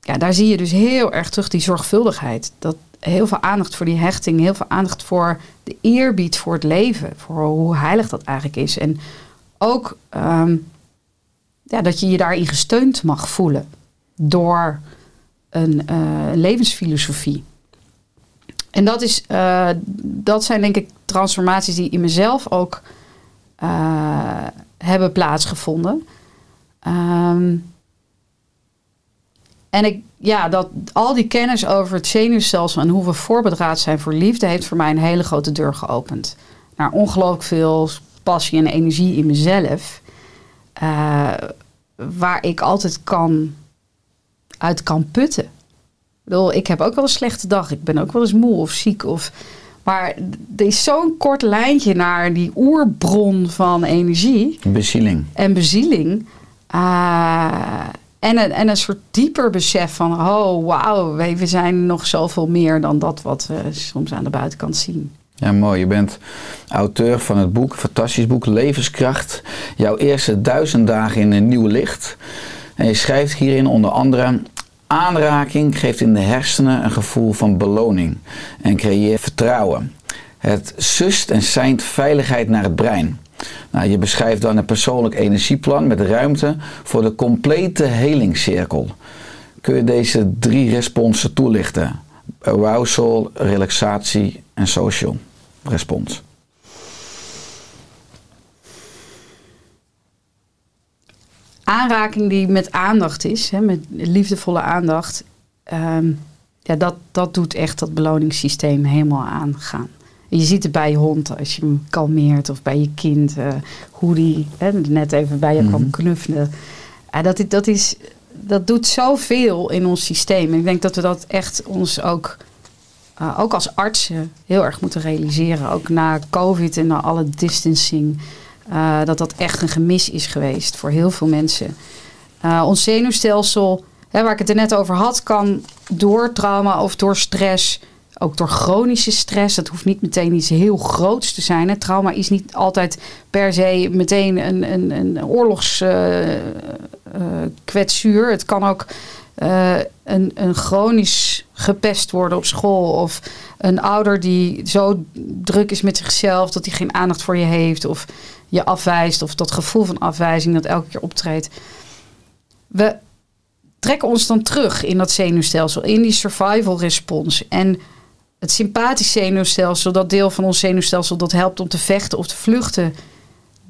Ja, daar zie je dus heel erg terug die zorgvuldigheid. Dat heel veel aandacht voor die hechting, heel veel aandacht voor de eerbied voor het leven, voor hoe heilig dat eigenlijk is. En ook ehm, ja, dat je je daarin gesteund mag voelen door een uh, levensfilosofie. En dat, is, uh, dat zijn denk ik transformaties die in mezelf ook uh, hebben plaatsgevonden. Um, en ik, ja, dat, al die kennis over het zenuwstelsel en hoe we voorbedraad zijn voor liefde, heeft voor mij een hele grote deur geopend. Naar ongelooflijk veel passie en energie in mezelf. Uh, waar ik altijd kan, uit kan putten. Ik, ik heb ook wel een slechte dag. Ik ben ook wel eens moe of ziek. Of, maar er is zo'n kort lijntje naar die oerbron van energie. Bezieling. En bezieling. Uh, en een, en een soort dieper besef van, oh wauw, we zijn nog zoveel meer dan dat wat we soms aan de buitenkant zien. Ja, mooi. Je bent auteur van het boek, fantastisch boek, Levenskracht. Jouw eerste duizend dagen in een nieuw licht. En je schrijft hierin onder andere... Aanraking geeft in de hersenen een gevoel van beloning en creëert vertrouwen. Het sust en seint veiligheid naar het brein. Nou, je beschrijft dan een persoonlijk energieplan met ruimte voor de complete helingscirkel. Kun je deze drie responsen toelichten? Arousal, relaxatie en social respons. Aanraking die met aandacht is, hè, met liefdevolle aandacht, um, ja, dat, dat doet echt dat beloningssysteem helemaal aangaan. Je ziet het bij je hond als je hem kalmeert of bij je kind, uh, hoe die hè, net even bij je mm -hmm. kwam knuffelen. Uh, dat, dat, is, dat doet zoveel in ons systeem. En ik denk dat we dat echt ons ook, uh, ook als artsen heel erg moeten realiseren. Ook na COVID en na alle distancing. Dat dat echt een gemis is geweest voor heel veel mensen. ons zenuwstelsel, hè, waar ik het er net over had, kan door trauma of door stress ook door chronische stress. Dat hoeft niet meteen iets heel groots te zijn. Trauma is niet altijd per se meteen een, een, een oorlogskwetsuur. Uh, het kan ook een, een chronisch gepest worden op school. Of een ouder die zo druk is met zichzelf dat hij geen aandacht voor je heeft. Of je afwijst. Of dat gevoel van afwijzing dat elke keer optreedt. We trekken ons dan terug in dat zenuwstelsel. In die survival response. En het sympathisch zenuwstelsel, dat deel van ons zenuwstelsel dat helpt om te vechten of te vluchten,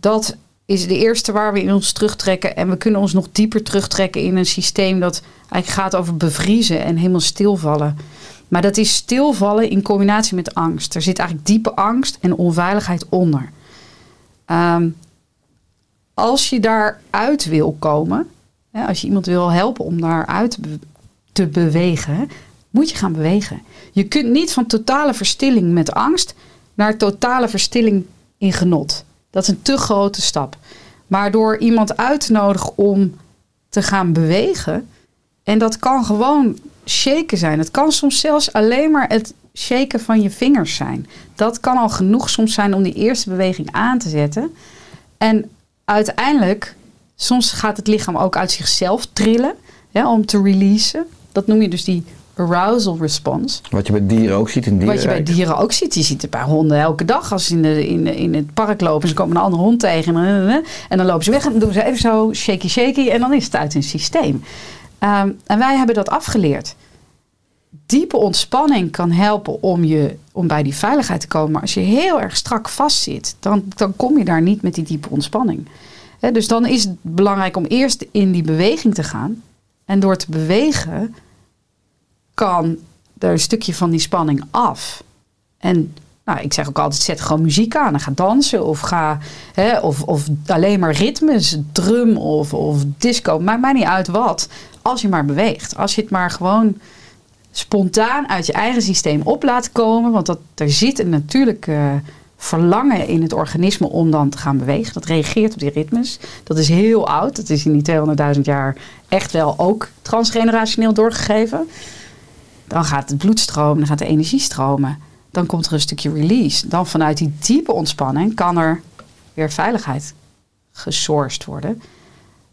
dat is de eerste waar we in ons terugtrekken. En we kunnen ons nog dieper terugtrekken in een systeem dat eigenlijk gaat over bevriezen en helemaal stilvallen. Maar dat is stilvallen in combinatie met angst. Er zit eigenlijk diepe angst en onveiligheid onder. Um, als je daaruit wil komen, als je iemand wil helpen om daaruit te, te bewegen, moet je gaan bewegen. Je kunt niet van totale verstilling met angst naar totale verstilling in genot. Dat is een te grote stap. Maar door iemand uit te nodigen om te gaan bewegen, en dat kan gewoon shaken zijn. Het kan soms zelfs alleen maar het shaken van je vingers zijn. Dat kan al genoeg soms zijn om die eerste beweging aan te zetten. En uiteindelijk, soms gaat het lichaam ook uit zichzelf trillen ja, om te releasen. Dat noem je dus die arousal response. Wat je bij dieren ook ziet in dieren. Wat je bij dieren ook ziet. Je ziet het bij honden elke dag. Als ze in, de, in, in het park lopen, ze komen een andere hond tegen. En, en dan lopen ze weg en dan doen ze even zo shaky shaky. En dan is het uit hun systeem. Um, en wij hebben dat afgeleerd. Diepe ontspanning kan helpen om, je, om bij die veiligheid te komen. Maar als je heel erg strak vastzit, dan, dan kom je daar niet met die diepe ontspanning. Dus dan is het belangrijk om eerst in die beweging te gaan. En door te bewegen kan er een stukje van die spanning af. En Nou, ik zeg ook altijd, zet gewoon muziek aan en ga dansen. Of, ga, of, of alleen maar ritmes, drum of, of disco. Maakt mij niet uit wat. Als je maar beweegt. Als je het maar gewoon spontaan uit je eigen systeem op laat komen. Want dat, er zit een natuurlijke verlangen in het organisme om dan te gaan bewegen. Dat reageert op die ritmes. Dat is heel oud. Dat is in die 200.000 jaar echt wel ook transgenerationeel doorgegeven. Dan gaat het bloed stromen, dan gaat de energie stromen. Dan komt er een stukje release. Dan vanuit die diepe ontspanning kan er weer veiligheid gesourced worden.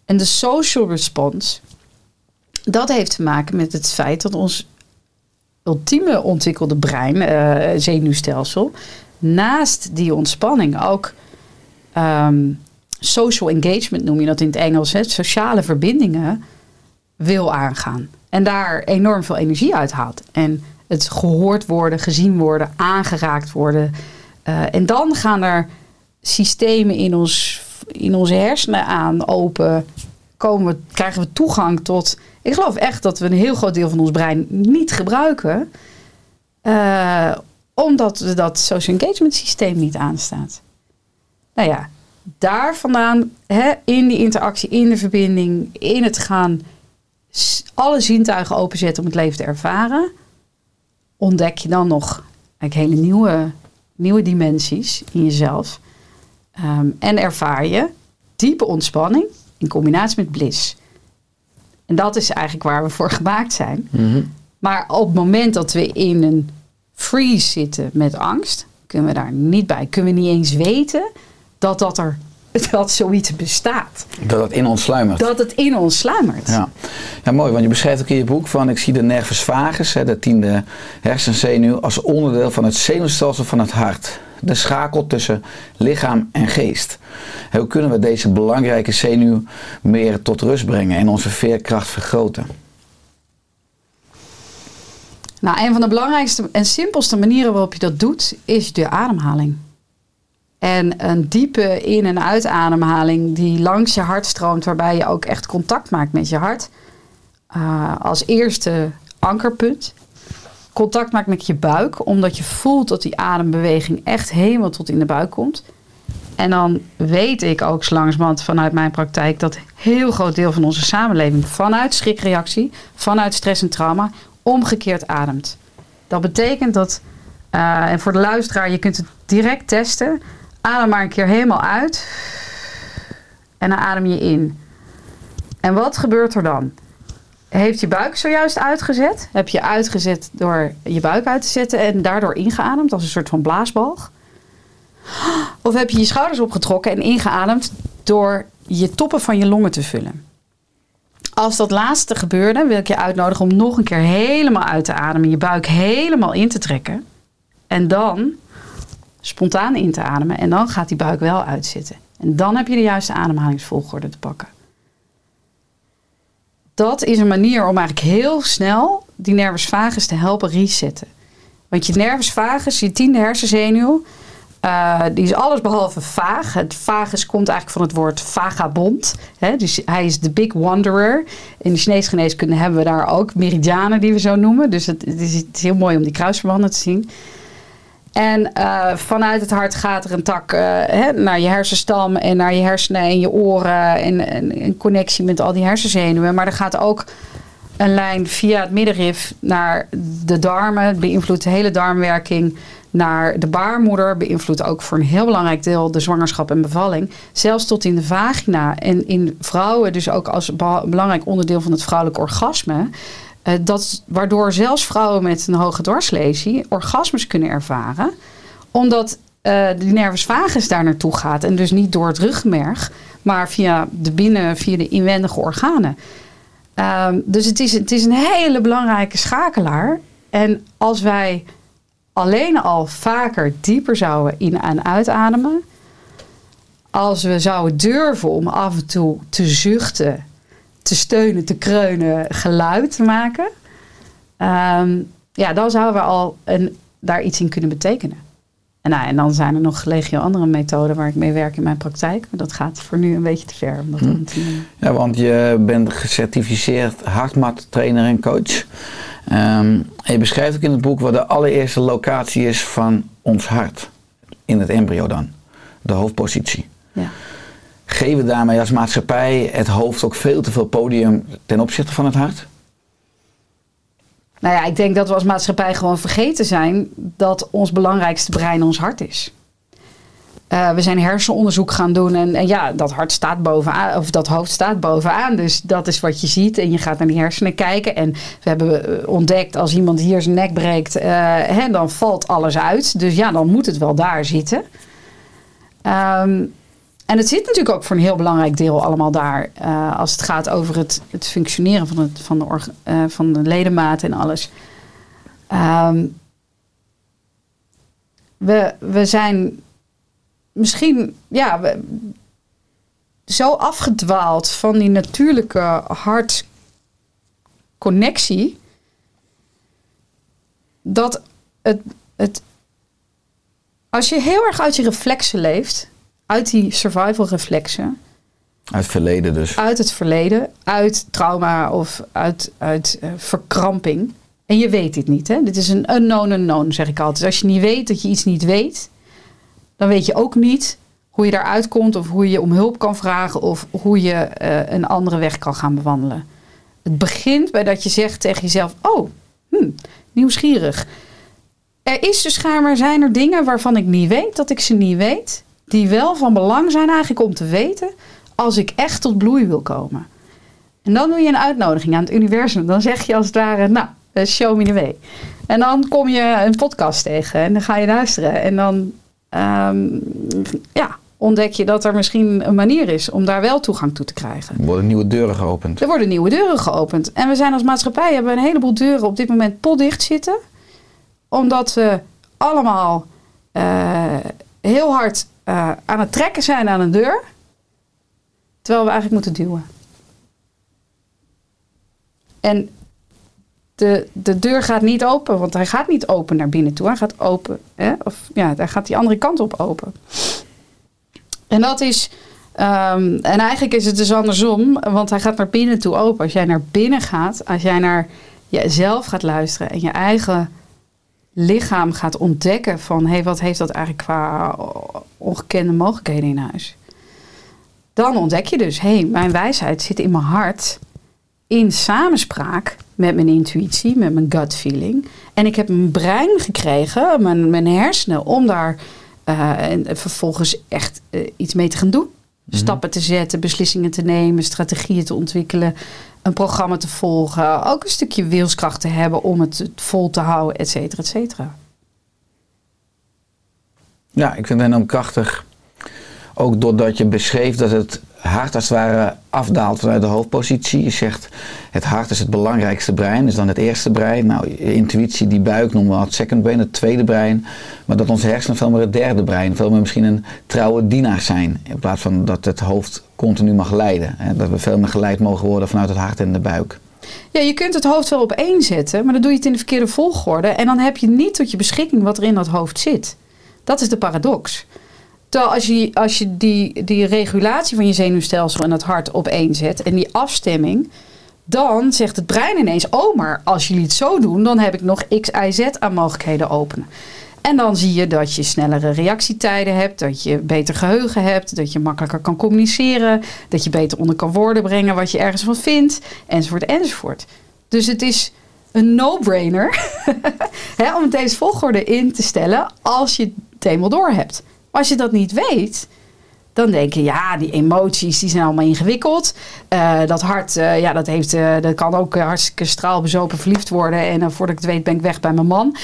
En de social response, dat heeft te maken met het feit dat ons ultieme ontwikkelde brein, eh, zenuwstelsel, naast die ontspanning ook ehm, social engagement noem je dat in het Engels, hè, sociale verbindingen wil aangaan. En daar enorm veel energie uit haalt. En het gehoord worden, gezien worden, aangeraakt worden. Eh, en dan gaan er systemen in, ons, in onze hersenen aan open. Komen krijgen we toegang tot. Ik geloof echt dat we een heel groot deel van ons brein niet gebruiken. eh, omdat dat social engagement systeem niet aanstaat. Nou ja, daar vandaan, hè, in die interactie, in de verbinding, in het gaan alle zintuigen openzetten om het leven te ervaren, ontdek je dan nog hele nieuwe, nieuwe dimensies in jezelf. Ehm, en ervaar je diepe ontspanning in combinatie met bliss. En dat is eigenlijk waar we voor gemaakt zijn. Maar op het moment dat we in een freeze zitten met angst, kunnen we daar niet bij. Kunnen we niet eens weten dat, dat, er, dat zoiets bestaat. Dat het in ons sluimert. Dat het in ons sluimert. Ja. ja, mooi, want je beschrijft ook in je boek van ik zie de nervus vagus, hè, de tiende hersenzenuw, als onderdeel van het zenuwstelsel van het hart. De schakel tussen lichaam en geest. Hoe kunnen we deze belangrijke zenuw meer tot rust brengen en onze veerkracht vergroten? Nou, een van de belangrijkste en simpelste manieren waarop je dat doet, is de ademhaling. En een diepe in- en uitademhaling die langs je hart stroomt, waarbij je ook echt contact maakt met je hart. Uh, als eerste ankerpunt. Contact maakt met je buik, omdat je voelt dat die adembeweging echt helemaal tot in de buik komt. En dan weet ik ook langzamerhand vanuit mijn praktijk dat heel groot deel van onze samenleving vanuit schrikreactie, vanuit stress en trauma, omgekeerd ademt. Dat betekent dat, uh, en voor de luisteraar, je kunt het direct testen. Adem maar een keer helemaal uit. En dan adem je in. En wat gebeurt er dan? Heeft je buik zojuist uitgezet? Heb je uitgezet door je buik uit te zetten en daardoor ingeademd als een soort van blaasbalg? Of heb je je schouders opgetrokken en ingeademd door je toppen van je longen te vullen? Als dat laatste gebeurde, wil ik je uitnodigen om nog een keer helemaal uit te ademen. Je buik helemaal in te trekken. En dan spontaan in te ademen. En dan gaat die buik wel uitzitten. En dan heb je de juiste ademhalingsvolgorde te pakken. Dat is een manier om eigenlijk heel snel die nervus vagus te helpen resetten. Want je nervus vagus, je tiende hersenzenuw, uh, die is alles behalve vaag. Het vagus komt eigenlijk van het woord vagabond. Hè? Dus hij is de big wanderer. In de Chinese geneeskunde hebben we daar ook meridianen die we zo noemen. Dus het, het, is, het is, heel mooi om die kruisverbanden te zien. En uh, vanuit het hart gaat er een tak uh, hè, naar je hersenstam en naar je hersenen en je oren. En, en een connectie met al die hersenzenuwen. Maar er gaat ook een lijn via het middenrif naar de darmen. Het beïnvloedt de hele darmwerking naar de baarmoeder. Beïnvloedt ook voor een heel belangrijk deel de zwangerschap en bevalling. Zelfs tot in de vagina. En in vrouwen dus ook als belangrijk onderdeel van het vrouwelijk orgasme. Uh, dat, waardoor zelfs vrouwen met een hoge dwarslesie orgasmes kunnen ervaren. Omdat uh, die nervus vagus daar naartoe gaat. En dus niet door het rugmerg, maar via de binnen, via de inwendige organen. Uh, dus het is, het is een hele belangrijke schakelaar. En als wij alleen al vaker dieper zouden in- en uitademen. Als we zouden durven om af en toe te zuchten, te steunen, te kreunen, geluid te maken. Um, ja, dan zouden we al een, daar iets in kunnen betekenen. En, nou, en dan zijn er nog legio andere methoden waar ik mee werk in mijn praktijk. Maar dat gaat voor nu een beetje te ver. Om dat hm. te ja, want je bent gecertificeerd hardmat trainer en coach. Um, en je beschrijft ook in het boek wat de allereerste locatie is van ons hart. In het embryo dan. De hoofdpositie. Ja. Geven daarmee als maatschappij het hoofd ook veel te veel podium ten opzichte van het hart? Nou ja, ik denk dat we als maatschappij gewoon vergeten zijn dat ons belangrijkste brein ons hart is. Eh, we zijn hersenonderzoek gaan doen en, en ja, dat hart staat bovenaan, of dat hoofd staat bovenaan. Dus dat is wat je ziet en je gaat naar die hersenen kijken. En we hebben eh, ontdekt, als iemand hier zijn nek breekt, eh, hè, dan valt alles uit. Dus ja, dan moet het wel daar zitten. Ehm, en het zit natuurlijk ook voor een heel belangrijk deel allemaal daar. eh, als het gaat over het, het functioneren van, het, van, de eh, van de ledematen en alles. Ehm, we, we zijn misschien ja, zo afgedwaald van die natuurlijke hartconnectie. Dat het, het. Als je heel erg uit je reflexen leeft, uit die survival reflexen, Uit het verleden dus. uit het verleden, uit trauma of uit, uit eh, verkramping. En je weet dit niet. Hè? Dit is een unknown unknown, zeg ik altijd. Als je niet weet dat je iets niet weet, dan weet je ook niet hoe je daaruit komt of hoe je om hulp kan vragen of hoe je eh, een andere weg kan gaan bewandelen. Het begint bij dat je zegt tegen jezelf: Oh, hm, nieuwsgierig. Er is dus schijnbaar zijn er dingen waarvan ik niet weet dat ik ze niet weet, die wel van belang zijn eigenlijk om te weten als ik echt tot bloei wil komen. En dan doe je een uitnodiging aan het universum. Dan zeg je als het ware, nou, eh, show me the way. En dan kom je een podcast tegen en dan ga je luisteren. En dan ehm, ja, ontdek je dat er misschien een manier is om daar wel toegang toe te krijgen. Er worden nieuwe deuren geopend. Er worden nieuwe deuren geopend. En we zijn als maatschappij hebben een heleboel deuren op dit moment potdicht zitten. Omdat we allemaal eh, heel hard eh, aan het trekken zijn aan een deur. Terwijl we eigenlijk moeten duwen. En de, de deur gaat niet open, want hij gaat niet open naar binnen toe. Hij gaat open, hè? of ja, hij gaat die andere kant op open. En dat is, ehm, en eigenlijk is het dus andersom, want hij gaat naar binnen toe open. Als jij naar binnen gaat, als jij naar jezelf gaat luisteren en je eigen lichaam gaat ontdekken van, hé, hey, wat heeft dat eigenlijk qua ongekende mogelijkheden in huis? Dan ontdek je dus, hé, hey, mijn wijsheid zit in mijn hart in samenspraak met mijn intuïtie, met mijn gut feeling. En ik heb mijn brein gekregen, mijn, mijn hersenen, om daar eh, en vervolgens echt eh, iets mee te gaan doen. Stappen te zetten, beslissingen te nemen, strategieën te ontwikkelen, een programma te volgen. Ook een stukje wilskracht te hebben om het vol te houden, et cetera, et cetera. Ja, ik vind het enorm krachtig. Ook doordat je beschreef dat het hart als het ware afdaalt vanuit de hoofdpositie. Je zegt het hart is het belangrijkste brein, is dan het eerste brein. Nou, intuïtie, die buik noemen we het second brain, het tweede brein. Maar dat onze hersenen veel meer het derde brein, veel meer misschien een trouwe dienaar zijn. In plaats van dat het hoofd continu mag leiden. Hè, dat we veel meer geleid mogen worden vanuit het hart en de buik. Ja, je kunt het hoofd wel op één zetten, maar dan doe je het in de verkeerde volgorde. En dan heb je niet tot je beschikking wat er in dat hoofd zit. Dat is de paradox. Terwijl als je, als je die, die regulatie van je zenuwstelsel en het hart op één zet en die afstemming, dan zegt het brein ineens: Oh, maar als jullie het zo doen, dan heb ik nog X, Y, Z aan mogelijkheden openen. En dan zie je dat je snellere reactietijden hebt, dat je beter geheugen hebt, dat je makkelijker kan communiceren, dat je beter onder kan woorden brengen wat je ergens van vindt, enzovoort, enzovoort. Dus het is een no-brainer om deze volgorde in te stellen als je het eenmaal door hebt. Als je dat niet weet, dan denk je, ja, die emoties die zijn allemaal ingewikkeld. Eh, dat hart, eh, ja, dat, heeft, eh, dat kan ook hartstikke straalbezopen verliefd worden. En voordat ik het weet ben ik weg bij mijn man.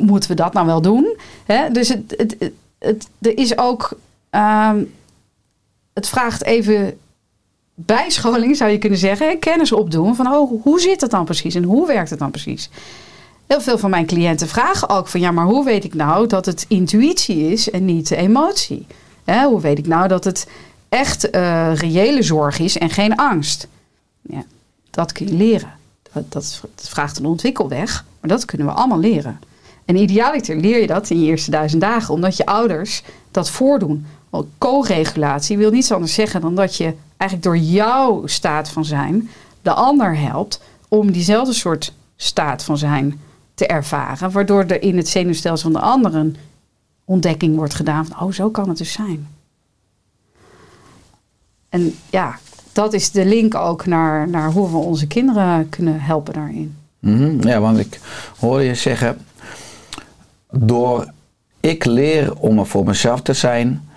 Moeten we dat nou wel doen? Hè? Dus het, het, het, er is ook... ehm, het vraagt even bijscholing, zou je kunnen zeggen. Kennis opdoen van, oh, hoe zit het dan precies? En hoe werkt het dan precies? Heel veel van mijn cliënten vragen ook van ja, maar hoe weet ik nou dat het intuïtie is en niet emotie? Hoe weet ik nou dat het echt eh, reële zorg is en geen angst? Ja, dat kun je leren. Dat, dat, vraagt een ontwikkelweg, maar dat kunnen we allemaal leren. En idealiter leer je dat in je eerste duizend dagen, omdat je ouders dat voordoen. Co-regulatie wil niets anders zeggen dan dat je eigenlijk door jouw staat van zijn de ander helpt om diezelfde soort staat van zijn te ervaren. Waardoor er in het zenuwstelsel van de ander een ontdekking wordt gedaan van, oh, zo kan het dus zijn. En ja, dat is de link ook naar, naar hoe we onze kinderen kunnen helpen daarin. Mhm, Ja, want ik hoorde je zeggen, door ik leer om er voor mezelf te zijn,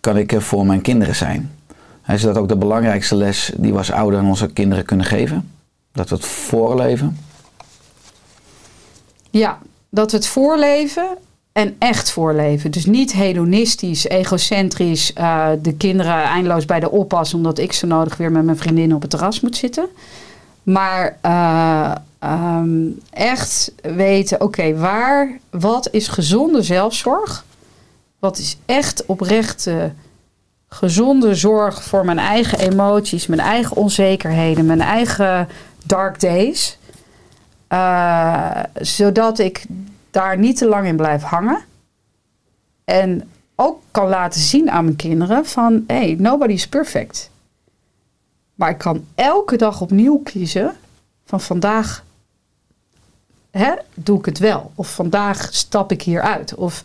kan ik er voor mijn kinderen zijn. Is dat ook de belangrijkste les die we als ouder aan onze kinderen kunnen geven? Dat we het voorleven? Ja, dat we het voorleven en echt voorleven. Dus niet hedonistisch, egocentrisch, eh, de kinderen eindeloos bij de oppas omdat ik zo nodig weer met mijn vriendin op het terras moet zitten. Maar eh, ehm, echt weten, oké, waar, wat is gezonde zelfzorg? Wat is echt oprechte, gezonde zorg voor mijn eigen emoties, mijn eigen onzekerheden, mijn eigen dark days? Eh, zodat ik daar niet te lang in blijf hangen. En ook kan laten zien aan mijn kinderen van... hey, nobody's perfect. Maar ik kan elke dag opnieuw kiezen van vandaag hè, doe ik het wel. Of vandaag stap ik hieruit. Of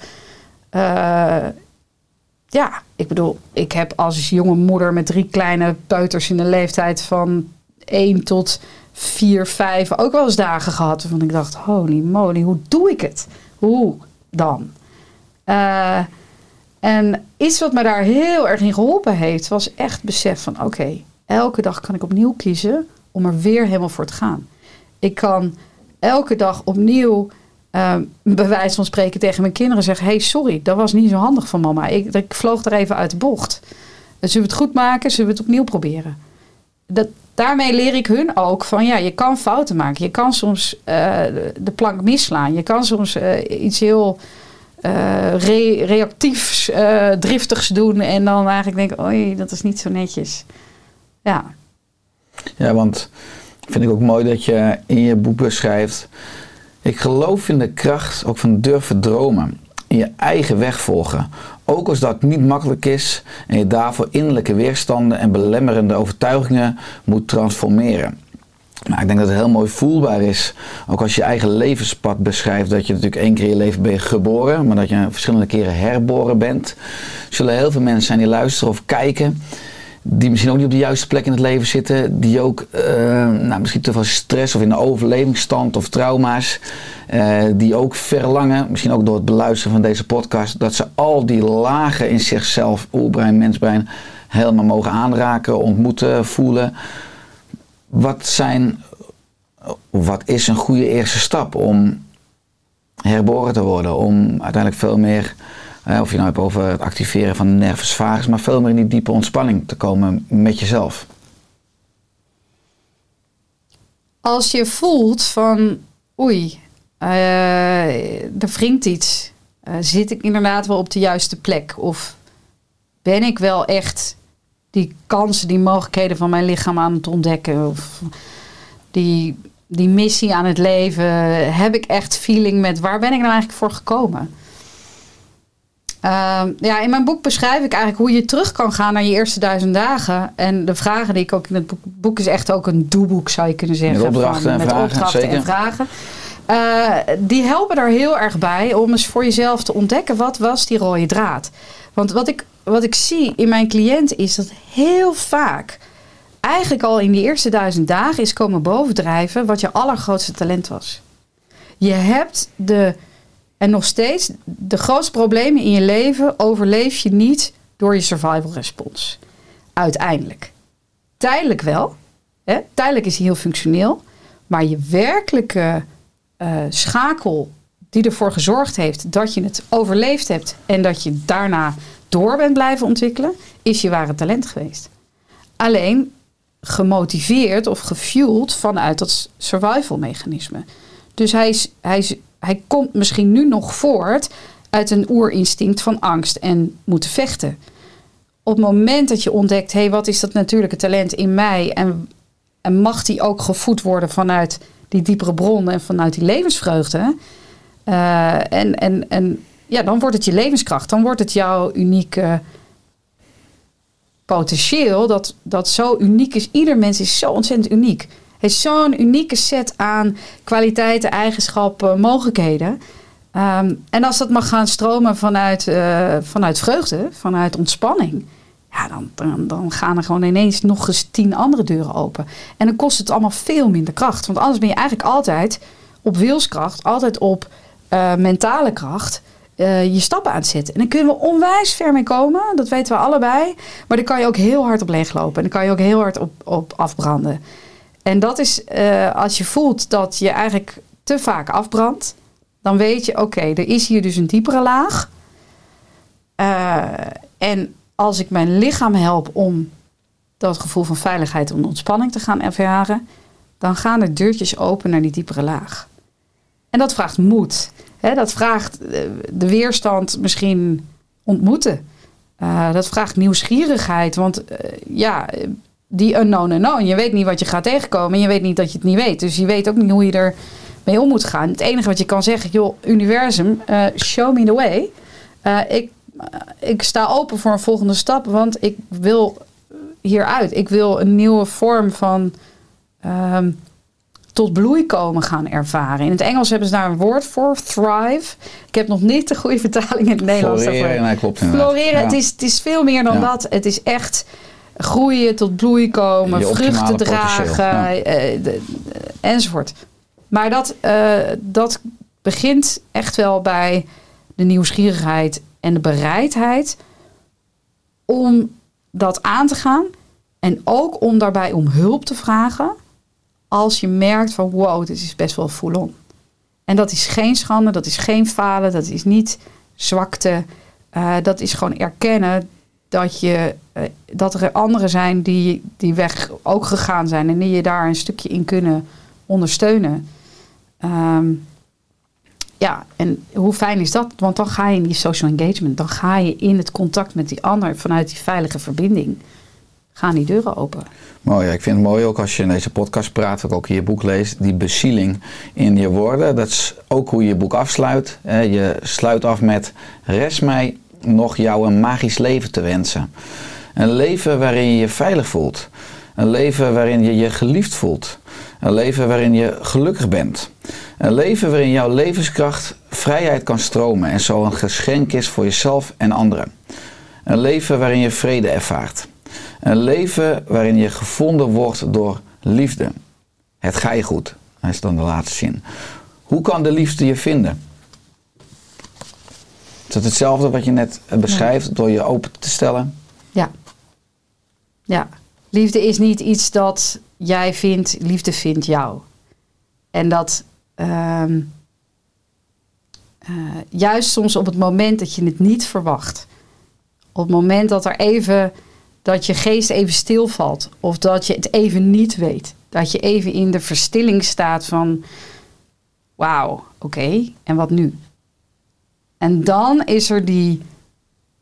eh, ja, ik bedoel, ik heb als jonge moeder met drie kleine peuters in de leeftijd van 1 tot 4, 5 ook wel eens dagen gehad. Waarvan ik dacht, holy moly, hoe doe ik het? Hoe dan? Eh, en iets wat me daar heel erg in geholpen heeft, was echt besef van oké, elke dag kan ik opnieuw kiezen om er weer helemaal voor te gaan. Ik kan elke dag opnieuw, eh, bij van spreken, tegen mijn kinderen zeggen: hey, sorry, dat was niet zo handig van mama. Ik, ik vloog er even uit de bocht. Zullen we het goed maken? Zullen we het opnieuw proberen? Dat, daarmee leer ik hun ook van ja, je kan fouten maken. Je kan soms eh, de plank misslaan. Je kan soms eh, iets heel eh, re- reactiefs, driftigs doen. En dan eigenlijk denken, oei, dat is niet zo netjes. Ja, Ja, want vind ik ook mooi dat je in je boek beschrijft. Ik geloof in de kracht ook van durven dromen. In je eigen weg volgen. Ook als dat niet makkelijk is en je daarvoor innerlijke weerstanden en belemmerende overtuigingen moet transformeren. Maar ik denk dat het heel mooi voelbaar is, ook als je eigen levenspad beschrijft, dat je natuurlijk één keer in je leven ben je geboren, maar dat je verschillende keren herboren bent. Er zullen heel veel mensen zijn die luisteren of kijken, die misschien ook niet op de juiste plek in het leven zitten, die ook eh, nou, misschien te veel stress of in een overlevingsstand of trauma's, eh, die ook verlangen, misschien ook door het beluisteren van deze podcast, dat ze al die lagen in zichzelf, oerbrein, mensbrein, helemaal mogen aanraken, ontmoeten, voelen. Wat zijn, wat is een goede eerste stap om herboren te worden, om uiteindelijk veel meer of je nou hebt over het activeren van de nervus vagus, maar veel meer in die diepe ontspanning te komen met jezelf. als je voelt van oei, eh, er wringt iets. Eh, zit ik inderdaad wel op de juiste plek? Of ben ik wel echt die kansen, die mogelijkheden van mijn lichaam aan het ontdekken? Of die, die missie aan het leven? Heb ik echt feeling met waar ben ik nou eigenlijk voor gekomen? Ehm, ja, in mijn boek beschrijf ik eigenlijk hoe je terug kan gaan naar je eerste duizend dagen. En de vragen die ik ook in het boek, boek is echt ook een doelboek, zou je kunnen zeggen. Met opdrachten van- en met vragen, opdrachten zeker. en vragen. Eh, die helpen daar heel erg bij om eens voor jezelf te ontdekken wat was die rode draad. Want wat ik, wat ik zie in mijn cliënten is dat heel vaak, eigenlijk al in die eerste duizend dagen, is komen bovendrijven wat je allergrootste talent was. Je hebt de, en nog steeds, de grootste problemen in je leven overleef je niet door je survival response. Uiteindelijk. Tijdelijk wel. Hè? Tijdelijk is hij heel functioneel. Maar je werkelijke eh, schakel die ervoor gezorgd heeft dat je het overleefd hebt en dat je daarna door bent blijven ontwikkelen, is je ware talent geweest. Alleen gemotiveerd of gefueled vanuit dat survival mechanisme. Dus hij, is, hij, is, hij komt misschien nu nog voort uit een oerinstinct van angst en moeten vechten. Op het moment dat je ontdekt, hé, hey, wat is dat natuurlijke talent in mij en, mag die ook gevoed worden vanuit die diepere bron en vanuit die levensvreugde. Eh, en, en, en ja, dan wordt het je levenskracht. Dan wordt het jouw unieke potentieel. Dat, dat zo uniek is. Ieder mens is zo ontzettend uniek. Heeft zo'n unieke set aan kwaliteiten, eigenschappen, mogelijkheden. Ehm, en als dat mag gaan stromen vanuit, eh, vanuit vreugde, vanuit ontspanning, ja, dan, dan, gaan er gewoon ineens nog eens tien andere deuren open. En dan kost het allemaal veel minder kracht. Want anders ben je eigenlijk altijd op wilskracht, altijd op eh, mentale kracht. eh, je stappen aan het zetten. En dan kunnen we onwijs ver mee komen. Dat weten we allebei. Maar dan kan je ook heel hard op leeglopen. En dan kan je ook heel hard op, op afbranden. En dat is eh, als je voelt dat je eigenlijk te vaak afbrandt. Dan weet je, oké, er is hier dus een diepere laag. Eh, en als ik mijn lichaam help om dat gevoel van veiligheid en ontspanning te gaan ervaren, dan gaan er deurtjes open naar die diepere laag. En dat vraagt moed. Hè? Dat vraagt eh, de weerstand misschien ontmoeten. Dat vraagt nieuwsgierigheid. Want ja, die unknown unknown. Je weet niet wat je gaat tegenkomen. En je weet niet dat je het niet weet. Dus je weet ook niet hoe je er mee om moet gaan. Het enige wat je kan zeggen, joh, universum, eh, show me the way. Eh, ik, eh, ik sta open voor een volgende stap, want ik wil hieruit. Ik wil een nieuwe vorm van ehm, tot bloei komen gaan ervaren. In het Engels hebben ze daar een woord voor, thrive. Ik heb nog niet de goede vertaling in het Nederlands Floreren, daarvoor. nee, klopt inderdaad. Floreren, Ja. het, is, het is veel meer dan Ja. dat. Het is echt groeien, tot bloei komen, vruchten dragen, ja. eh, de- de- enzovoort. Maar dat, eh, dat begint echt wel bij de nieuwsgierigheid en de bereidheid om dat aan te gaan. En ook om daarbij om hulp te vragen als je merkt van wow, dit is best wel full on. En dat is geen schande, dat is geen falen, dat is niet zwakte. Eh, dat is gewoon erkennen dat, je, eh, dat er anderen zijn die die weg ook gegaan zijn en die je daar een stukje in kunnen ondersteunen. Ehm, ja, en hoe fijn is dat? Want dan ga je in die social engagement, dan ga je in het contact met die ander vanuit die veilige verbinding. Gaan die deuren open. Mooi, ik vind het mooi ook als je in deze podcast praat, ook, je boek leest, die bezieling in je woorden. Dat is ook hoe je je boek afsluit. Je sluit af met, rest mij nog jou een magisch leven te wensen. Een leven waarin je je veilig voelt. Een leven waarin je je geliefd voelt. Een leven waarin je gelukkig bent. Een leven waarin jouw levenskracht vrijheid kan stromen en zo een geschenk is voor jezelf en anderen. Een leven waarin je vrede ervaart. Een leven waarin je gevonden wordt door liefde. Het ga je goed. Dat is dan de laatste zin. Hoe kan de liefde je vinden? Is dat hetzelfde wat je net eh, beschrijft door je open te stellen? Ja. Ja. Liefde is niet iets dat jij vindt, liefde vindt jou. En dat ehm, eh, juist soms op het moment dat je het niet verwacht. Op het moment dat er even, dat je geest even stilvalt. Of dat je het even niet weet. Dat je even in de verstilling staat van, wauw, oké, en wat nu? En dan is er die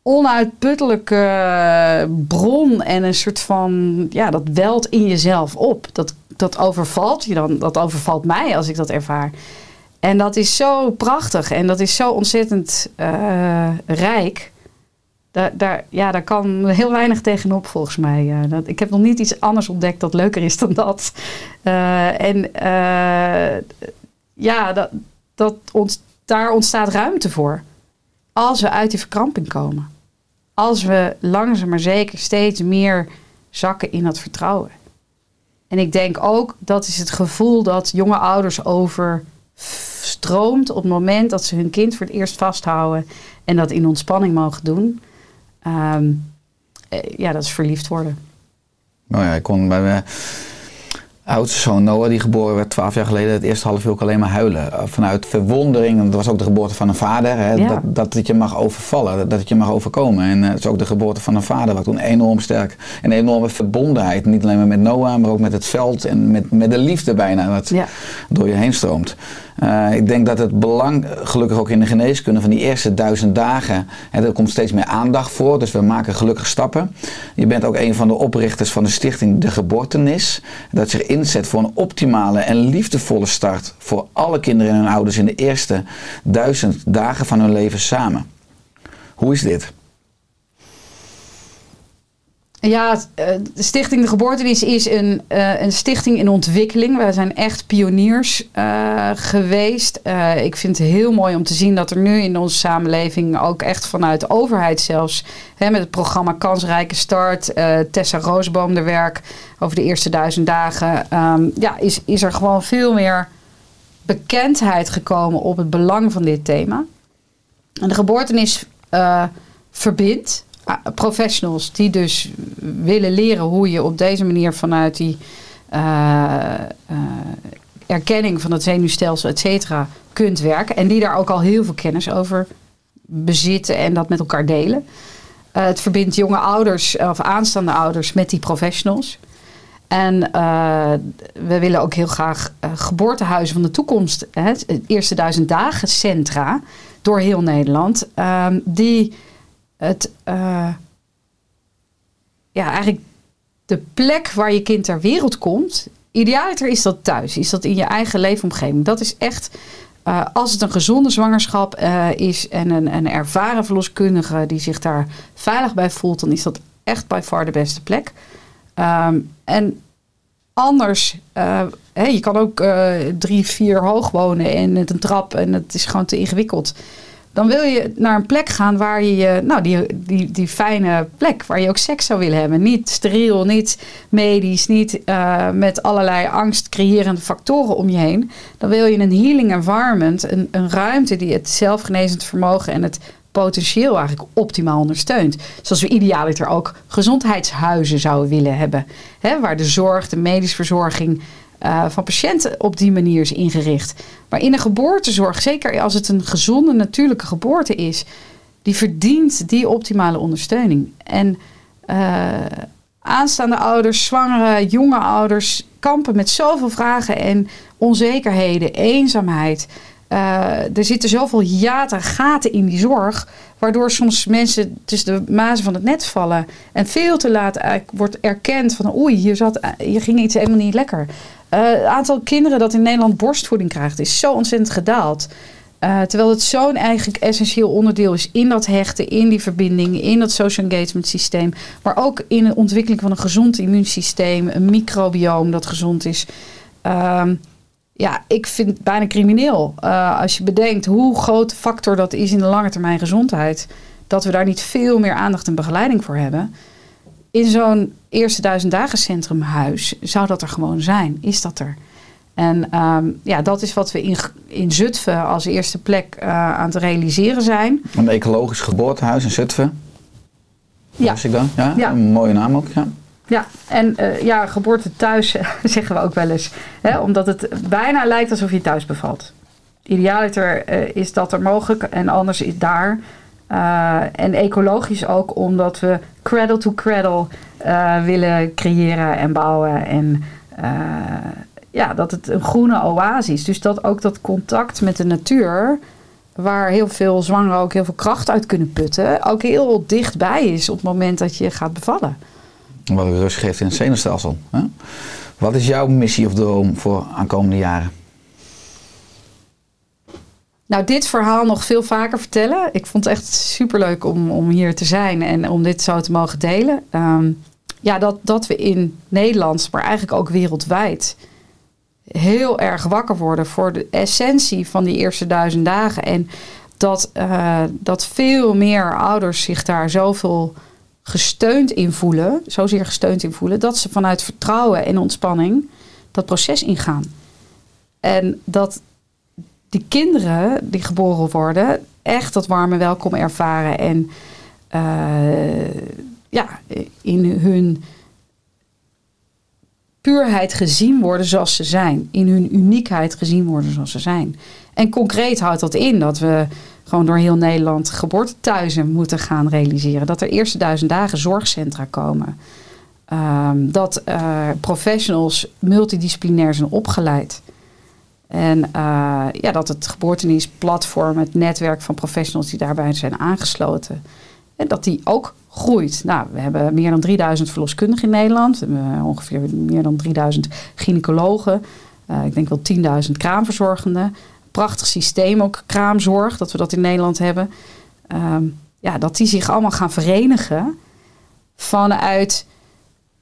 onuitputtelijke bron en een soort van, ja, dat welt in jezelf op. Dat, dat overvalt je dan, dat overvalt mij als ik dat ervaar. En dat is zo prachtig en dat is zo ontzettend eh, rijk. Daar, daar, ja, daar kan heel weinig tegenop volgens mij. Eh, dat, ik heb nog niet iets anders ontdekt dat leuker is dan dat. Eh, en ja, dat, dat ont, daar ontstaat ruimte voor. Als we uit die verkramping komen. Als we langzaam maar zeker steeds meer zakken in dat vertrouwen. En ik denk ook dat is het gevoel dat jonge ouders overstroomt op het moment dat ze hun kind voor het eerst vasthouden en dat in ontspanning mogen doen. Ehm, eh, ja, dat is verliefd worden. Nou ja, ik kon bij oudste zoon Noah, die geboren werd 12 jaar geleden, het eerste half uur ook alleen maar huilen. Eh, Vanuit verwondering, want dat was ook de geboorte van een vader, hè, Ja. dat, dat het je mag overvallen, dat- dat het je mag overkomen. En eh, het is ook de geboorte van een vader, wat toen enorm sterk, een enorme verbondenheid, niet alleen maar met Noah, maar ook met het veld en met, met de liefde bijna, wat Ja. door je heen stroomt. Eh, ik denk dat het belang, gelukkig ook in de geneeskunde, van die eerste duizend dagen, hè, er komt steeds meer aandacht voor, dus we maken gelukkig stappen. Je bent ook een van de oprichters van de stichting De Geboortenis, dat zich inzet voor een optimale en liefdevolle start voor alle kinderen en hun ouders in de eerste duizend dagen van hun leven samen. Hoe is dit? Ja, eh, de Stichting De Geboortenis is een, eh, een stichting in ontwikkeling. Wij zijn echt pioniers eh, geweest. Ik vind het heel mooi om te zien dat er nu in onze samenleving ook echt vanuit de overheid zelfs, hè, met het programma Kansrijke Start, Tessa Roosboom de werk over de eerste duizend dagen, ehm, ja, is, is er gewoon veel meer bekendheid gekomen op het belang van dit thema. En de geboortenis verbindt professionals die dus willen leren hoe je op deze manier vanuit die eh, eh, erkenning van het zenuwstelsel, et cetera, kunt werken. En die daar ook al heel veel kennis over bezitten en dat met elkaar delen. Eh, het verbindt jonge ouders of aanstaande ouders met die professionals. En we willen ook heel graag eh, geboortehuizen van de toekomst, hè, het eerste duizend dagen centra door heel Nederland, ehm, die eh, ja, eigenlijk de plek waar je kind ter wereld komt, idealiter is dat thuis, is dat in je eigen leefomgeving. Dat is echt, eh, als het een gezonde zwangerschap eh, is en een, een ervaren verloskundige die zich daar veilig bij voelt, dan is dat echt by far de beste plek. Ehm, en anders, eh, hè, je kan ook drie, vier hoog wonen en met een trap en het is gewoon te ingewikkeld. Dan wil je naar een plek gaan waar je, nou, die, die, die fijne plek, waar je ook seks zou willen hebben. Niet steriel, niet medisch, niet eh, met allerlei angst creërende factoren om je heen. Dan wil je een healing environment, een, een ruimte die het zelfgenezend vermogen en het potentieel eigenlijk optimaal ondersteunt. Zoals we idealiter ook gezondheidshuizen zouden willen hebben. Hè, waar de zorg, de medische verzorging eh, van patiënten op die manier is ingericht. Maar in een geboortezorg, zeker als het een gezonde natuurlijke geboorte is, die verdient die optimale ondersteuning. En eh, aanstaande ouders, zwangere, jonge ouders kampen met zoveel vragen en onzekerheden, eenzaamheid. Eh, er zitten zoveel hiaten, gaten in die zorg, waardoor soms mensen tussen de mazen van het net vallen. En veel te laat wordt erkend van oei, hier, zat, hier ging iets helemaal niet lekker. Eh, het aantal kinderen dat in Nederland borstvoeding krijgt is zo ontzettend gedaald. Eh, terwijl het zo'n eigenlijk essentieel onderdeel is in dat hechten, in die verbinding, in dat social engagement systeem. Maar ook in de ontwikkeling van een gezond immuunsysteem, een microbioom dat gezond is. Ehm, ja, ik vind het bijna crimineel. eh, als je bedenkt hoe groot factor dat is in de lange termijn gezondheid. Dat we daar niet veel meer aandacht en begeleiding voor hebben. In zo'n eerste duizend dagen centrumhuis zou dat er gewoon zijn. Is dat er? En ehm, ja, dat is wat we in, in Zutphen als eerste plek eh, aan het realiseren zijn. Een ecologisch geboortehuis in Zutphen. Ja. Was ik dan? Ja, Ja. een mooie naam ook. Ja. Ja, en eh, ja, geboorte thuis zeggen we ook wel eens. Hè, omdat het bijna lijkt alsof je thuis bevalt. Idealiter eh, is dat er mogelijk en anders is daar. Eh, en ecologisch ook omdat we cradle to cradle eh, willen creëren en bouwen. En eh, ja, dat het een groene oase is. Dus dat ook dat contact met de natuur, waar heel veel zwangeren ook heel veel kracht uit kunnen putten, ook heel dichtbij is op het moment dat je gaat bevallen. Wat rust geeft in het zenuwstelsel. Hè? Wat is jouw missie of droom voor aankomende jaren? Nou, dit verhaal nog veel vaker vertellen. Ik vond het echt superleuk om, om hier te zijn en om dit zo te mogen delen. Ehm, ja, dat, dat we in Nederland, maar eigenlijk ook wereldwijd, heel erg wakker worden voor de essentie van die eerste duizend dagen. En dat, eh, dat veel meer ouders zich daar zoveel gesteund in voelen, zozeer gesteund in voelen, dat ze vanuit vertrouwen en ontspanning dat proces ingaan. En dat die kinderen die geboren worden echt dat warme welkom ervaren en eh, ja, in hun puurheid gezien worden zoals ze zijn. In hun uniekheid gezien worden zoals ze zijn. En concreet houdt dat in dat we gewoon door heel Nederland geboortethuizen moeten gaan realiseren. Dat er eerste duizend dagen zorgcentra komen. Ehm, dat eh, professionals multidisciplinair zijn opgeleid. En uh, ja, dat het geboortenisplatform, het netwerk van professionals die daarbij zijn aangesloten, en dat die ook groeit. Nou, we hebben meer dan 3000 verloskundigen in Nederland. Ongeveer meer dan 3000 gynaecologen. Uh, ik denk wel 10.000 kraamverzorgenden. Prachtig systeem ook, kraamzorg, dat we dat in Nederland hebben. Um, ja, dat die zich allemaal gaan verenigen vanuit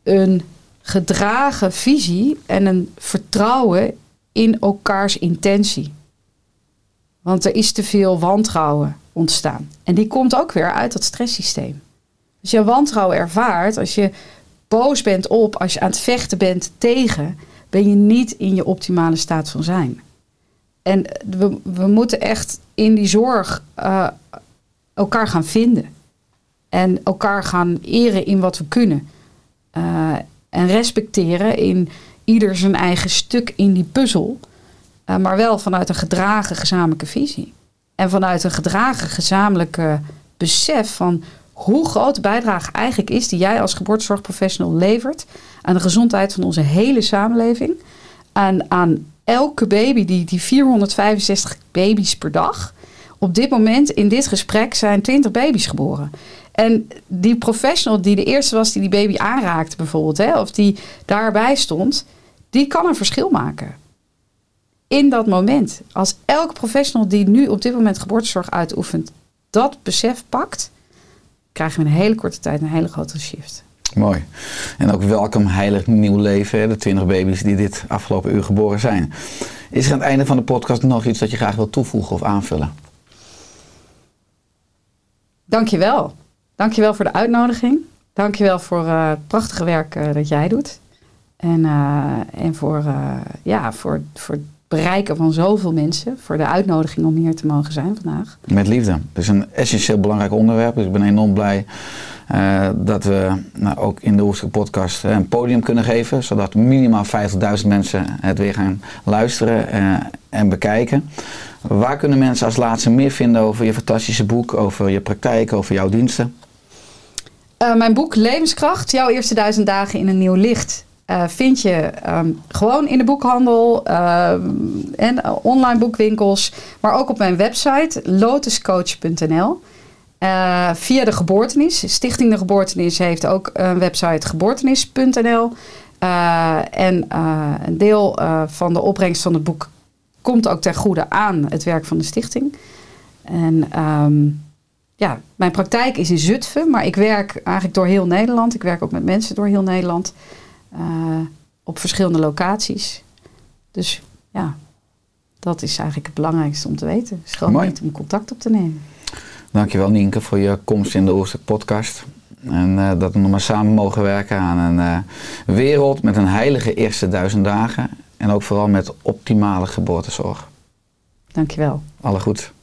een gedragen visie en een vertrouwen in elkaars intentie. Want er is te veel wantrouwen ontstaan. En die komt ook weer uit dat stresssysteem. Als je wantrouwen ervaart, als je boos bent op, als je aan het vechten bent tegen, ben je niet in je optimale staat van zijn. En we, we moeten echt in die zorg uh, elkaar gaan vinden. En elkaar gaan eren in wat we kunnen. Uh, en respecteren in ieder zijn eigen stuk in die puzzel. Uh, maar wel vanuit een gedragen gezamenlijke visie. En vanuit een gedragen gezamenlijke besef van hoe groot de bijdrage eigenlijk is die jij als geboortezorgprofessional levert aan de gezondheid van onze hele samenleving. En aan elke baby, die, die 465 baby's per dag. Op dit moment in dit gesprek zijn 20 baby's geboren. En die professional die de eerste was die die baby aanraakte bijvoorbeeld, hè, of die daarbij stond, die kan een verschil maken. In dat moment. Als elke professional die nu op dit moment geboortezorg uitoefent, dat besef pakt, krijgen we in een hele korte tijd een hele grote shift. Mooi. En ook welkom heilig nieuw leven, de 20 baby's die dit afgelopen uur geboren zijn. Is er aan het einde van de podcast nog iets dat je graag wilt toevoegen of aanvullen? Dankjewel. Dankjewel voor de uitnodiging. Dankjewel voor uh, het prachtige werk uh, dat jij doet. En, uh, en voor, ja, voor, voor het bereiken van zoveel mensen. Voor de uitnodiging om hier te mogen zijn vandaag. Met liefde. Het is een essentieel belangrijk onderwerp. Dus ik ben enorm blij dat we nou, ook in de Oerske podcast een podium kunnen geven. Zodat minimaal 50.000 mensen het weer gaan luisteren en bekijken. Waar kunnen mensen als laatste meer vinden over je fantastische boek, over je praktijk, over jouw diensten? Uh, mijn boek Levenskracht, jouw eerste duizend dagen in een nieuw licht. Uh, vind je um, gewoon in de boekhandel uh, en online boekwinkels, maar ook op mijn website lotuscoach.nl. via de geboortenis. Stichting De Geboortenis heeft ook een website geboortenis.nl. en een deel van de opbrengst van het boek komt ook ten goede aan het werk van de stichting. En um, ja, mijn praktijk is in Zutphen, maar ik werk eigenlijk door heel Nederland. Ik werk ook met mensen door heel Nederland. Uh, op verschillende locaties. Dus ja, dat is eigenlijk het belangrijkste om te weten. Het is gewoon Mooi. niet om contact op te nemen. Dankjewel Nienke voor je komst in de Oorstek podcast. En uh, dat we nog maar samen mogen werken aan een uh, wereld met een heilige eerste duizend dagen. En ook vooral met optimale geboortezorg. Dankjewel. Alle goed.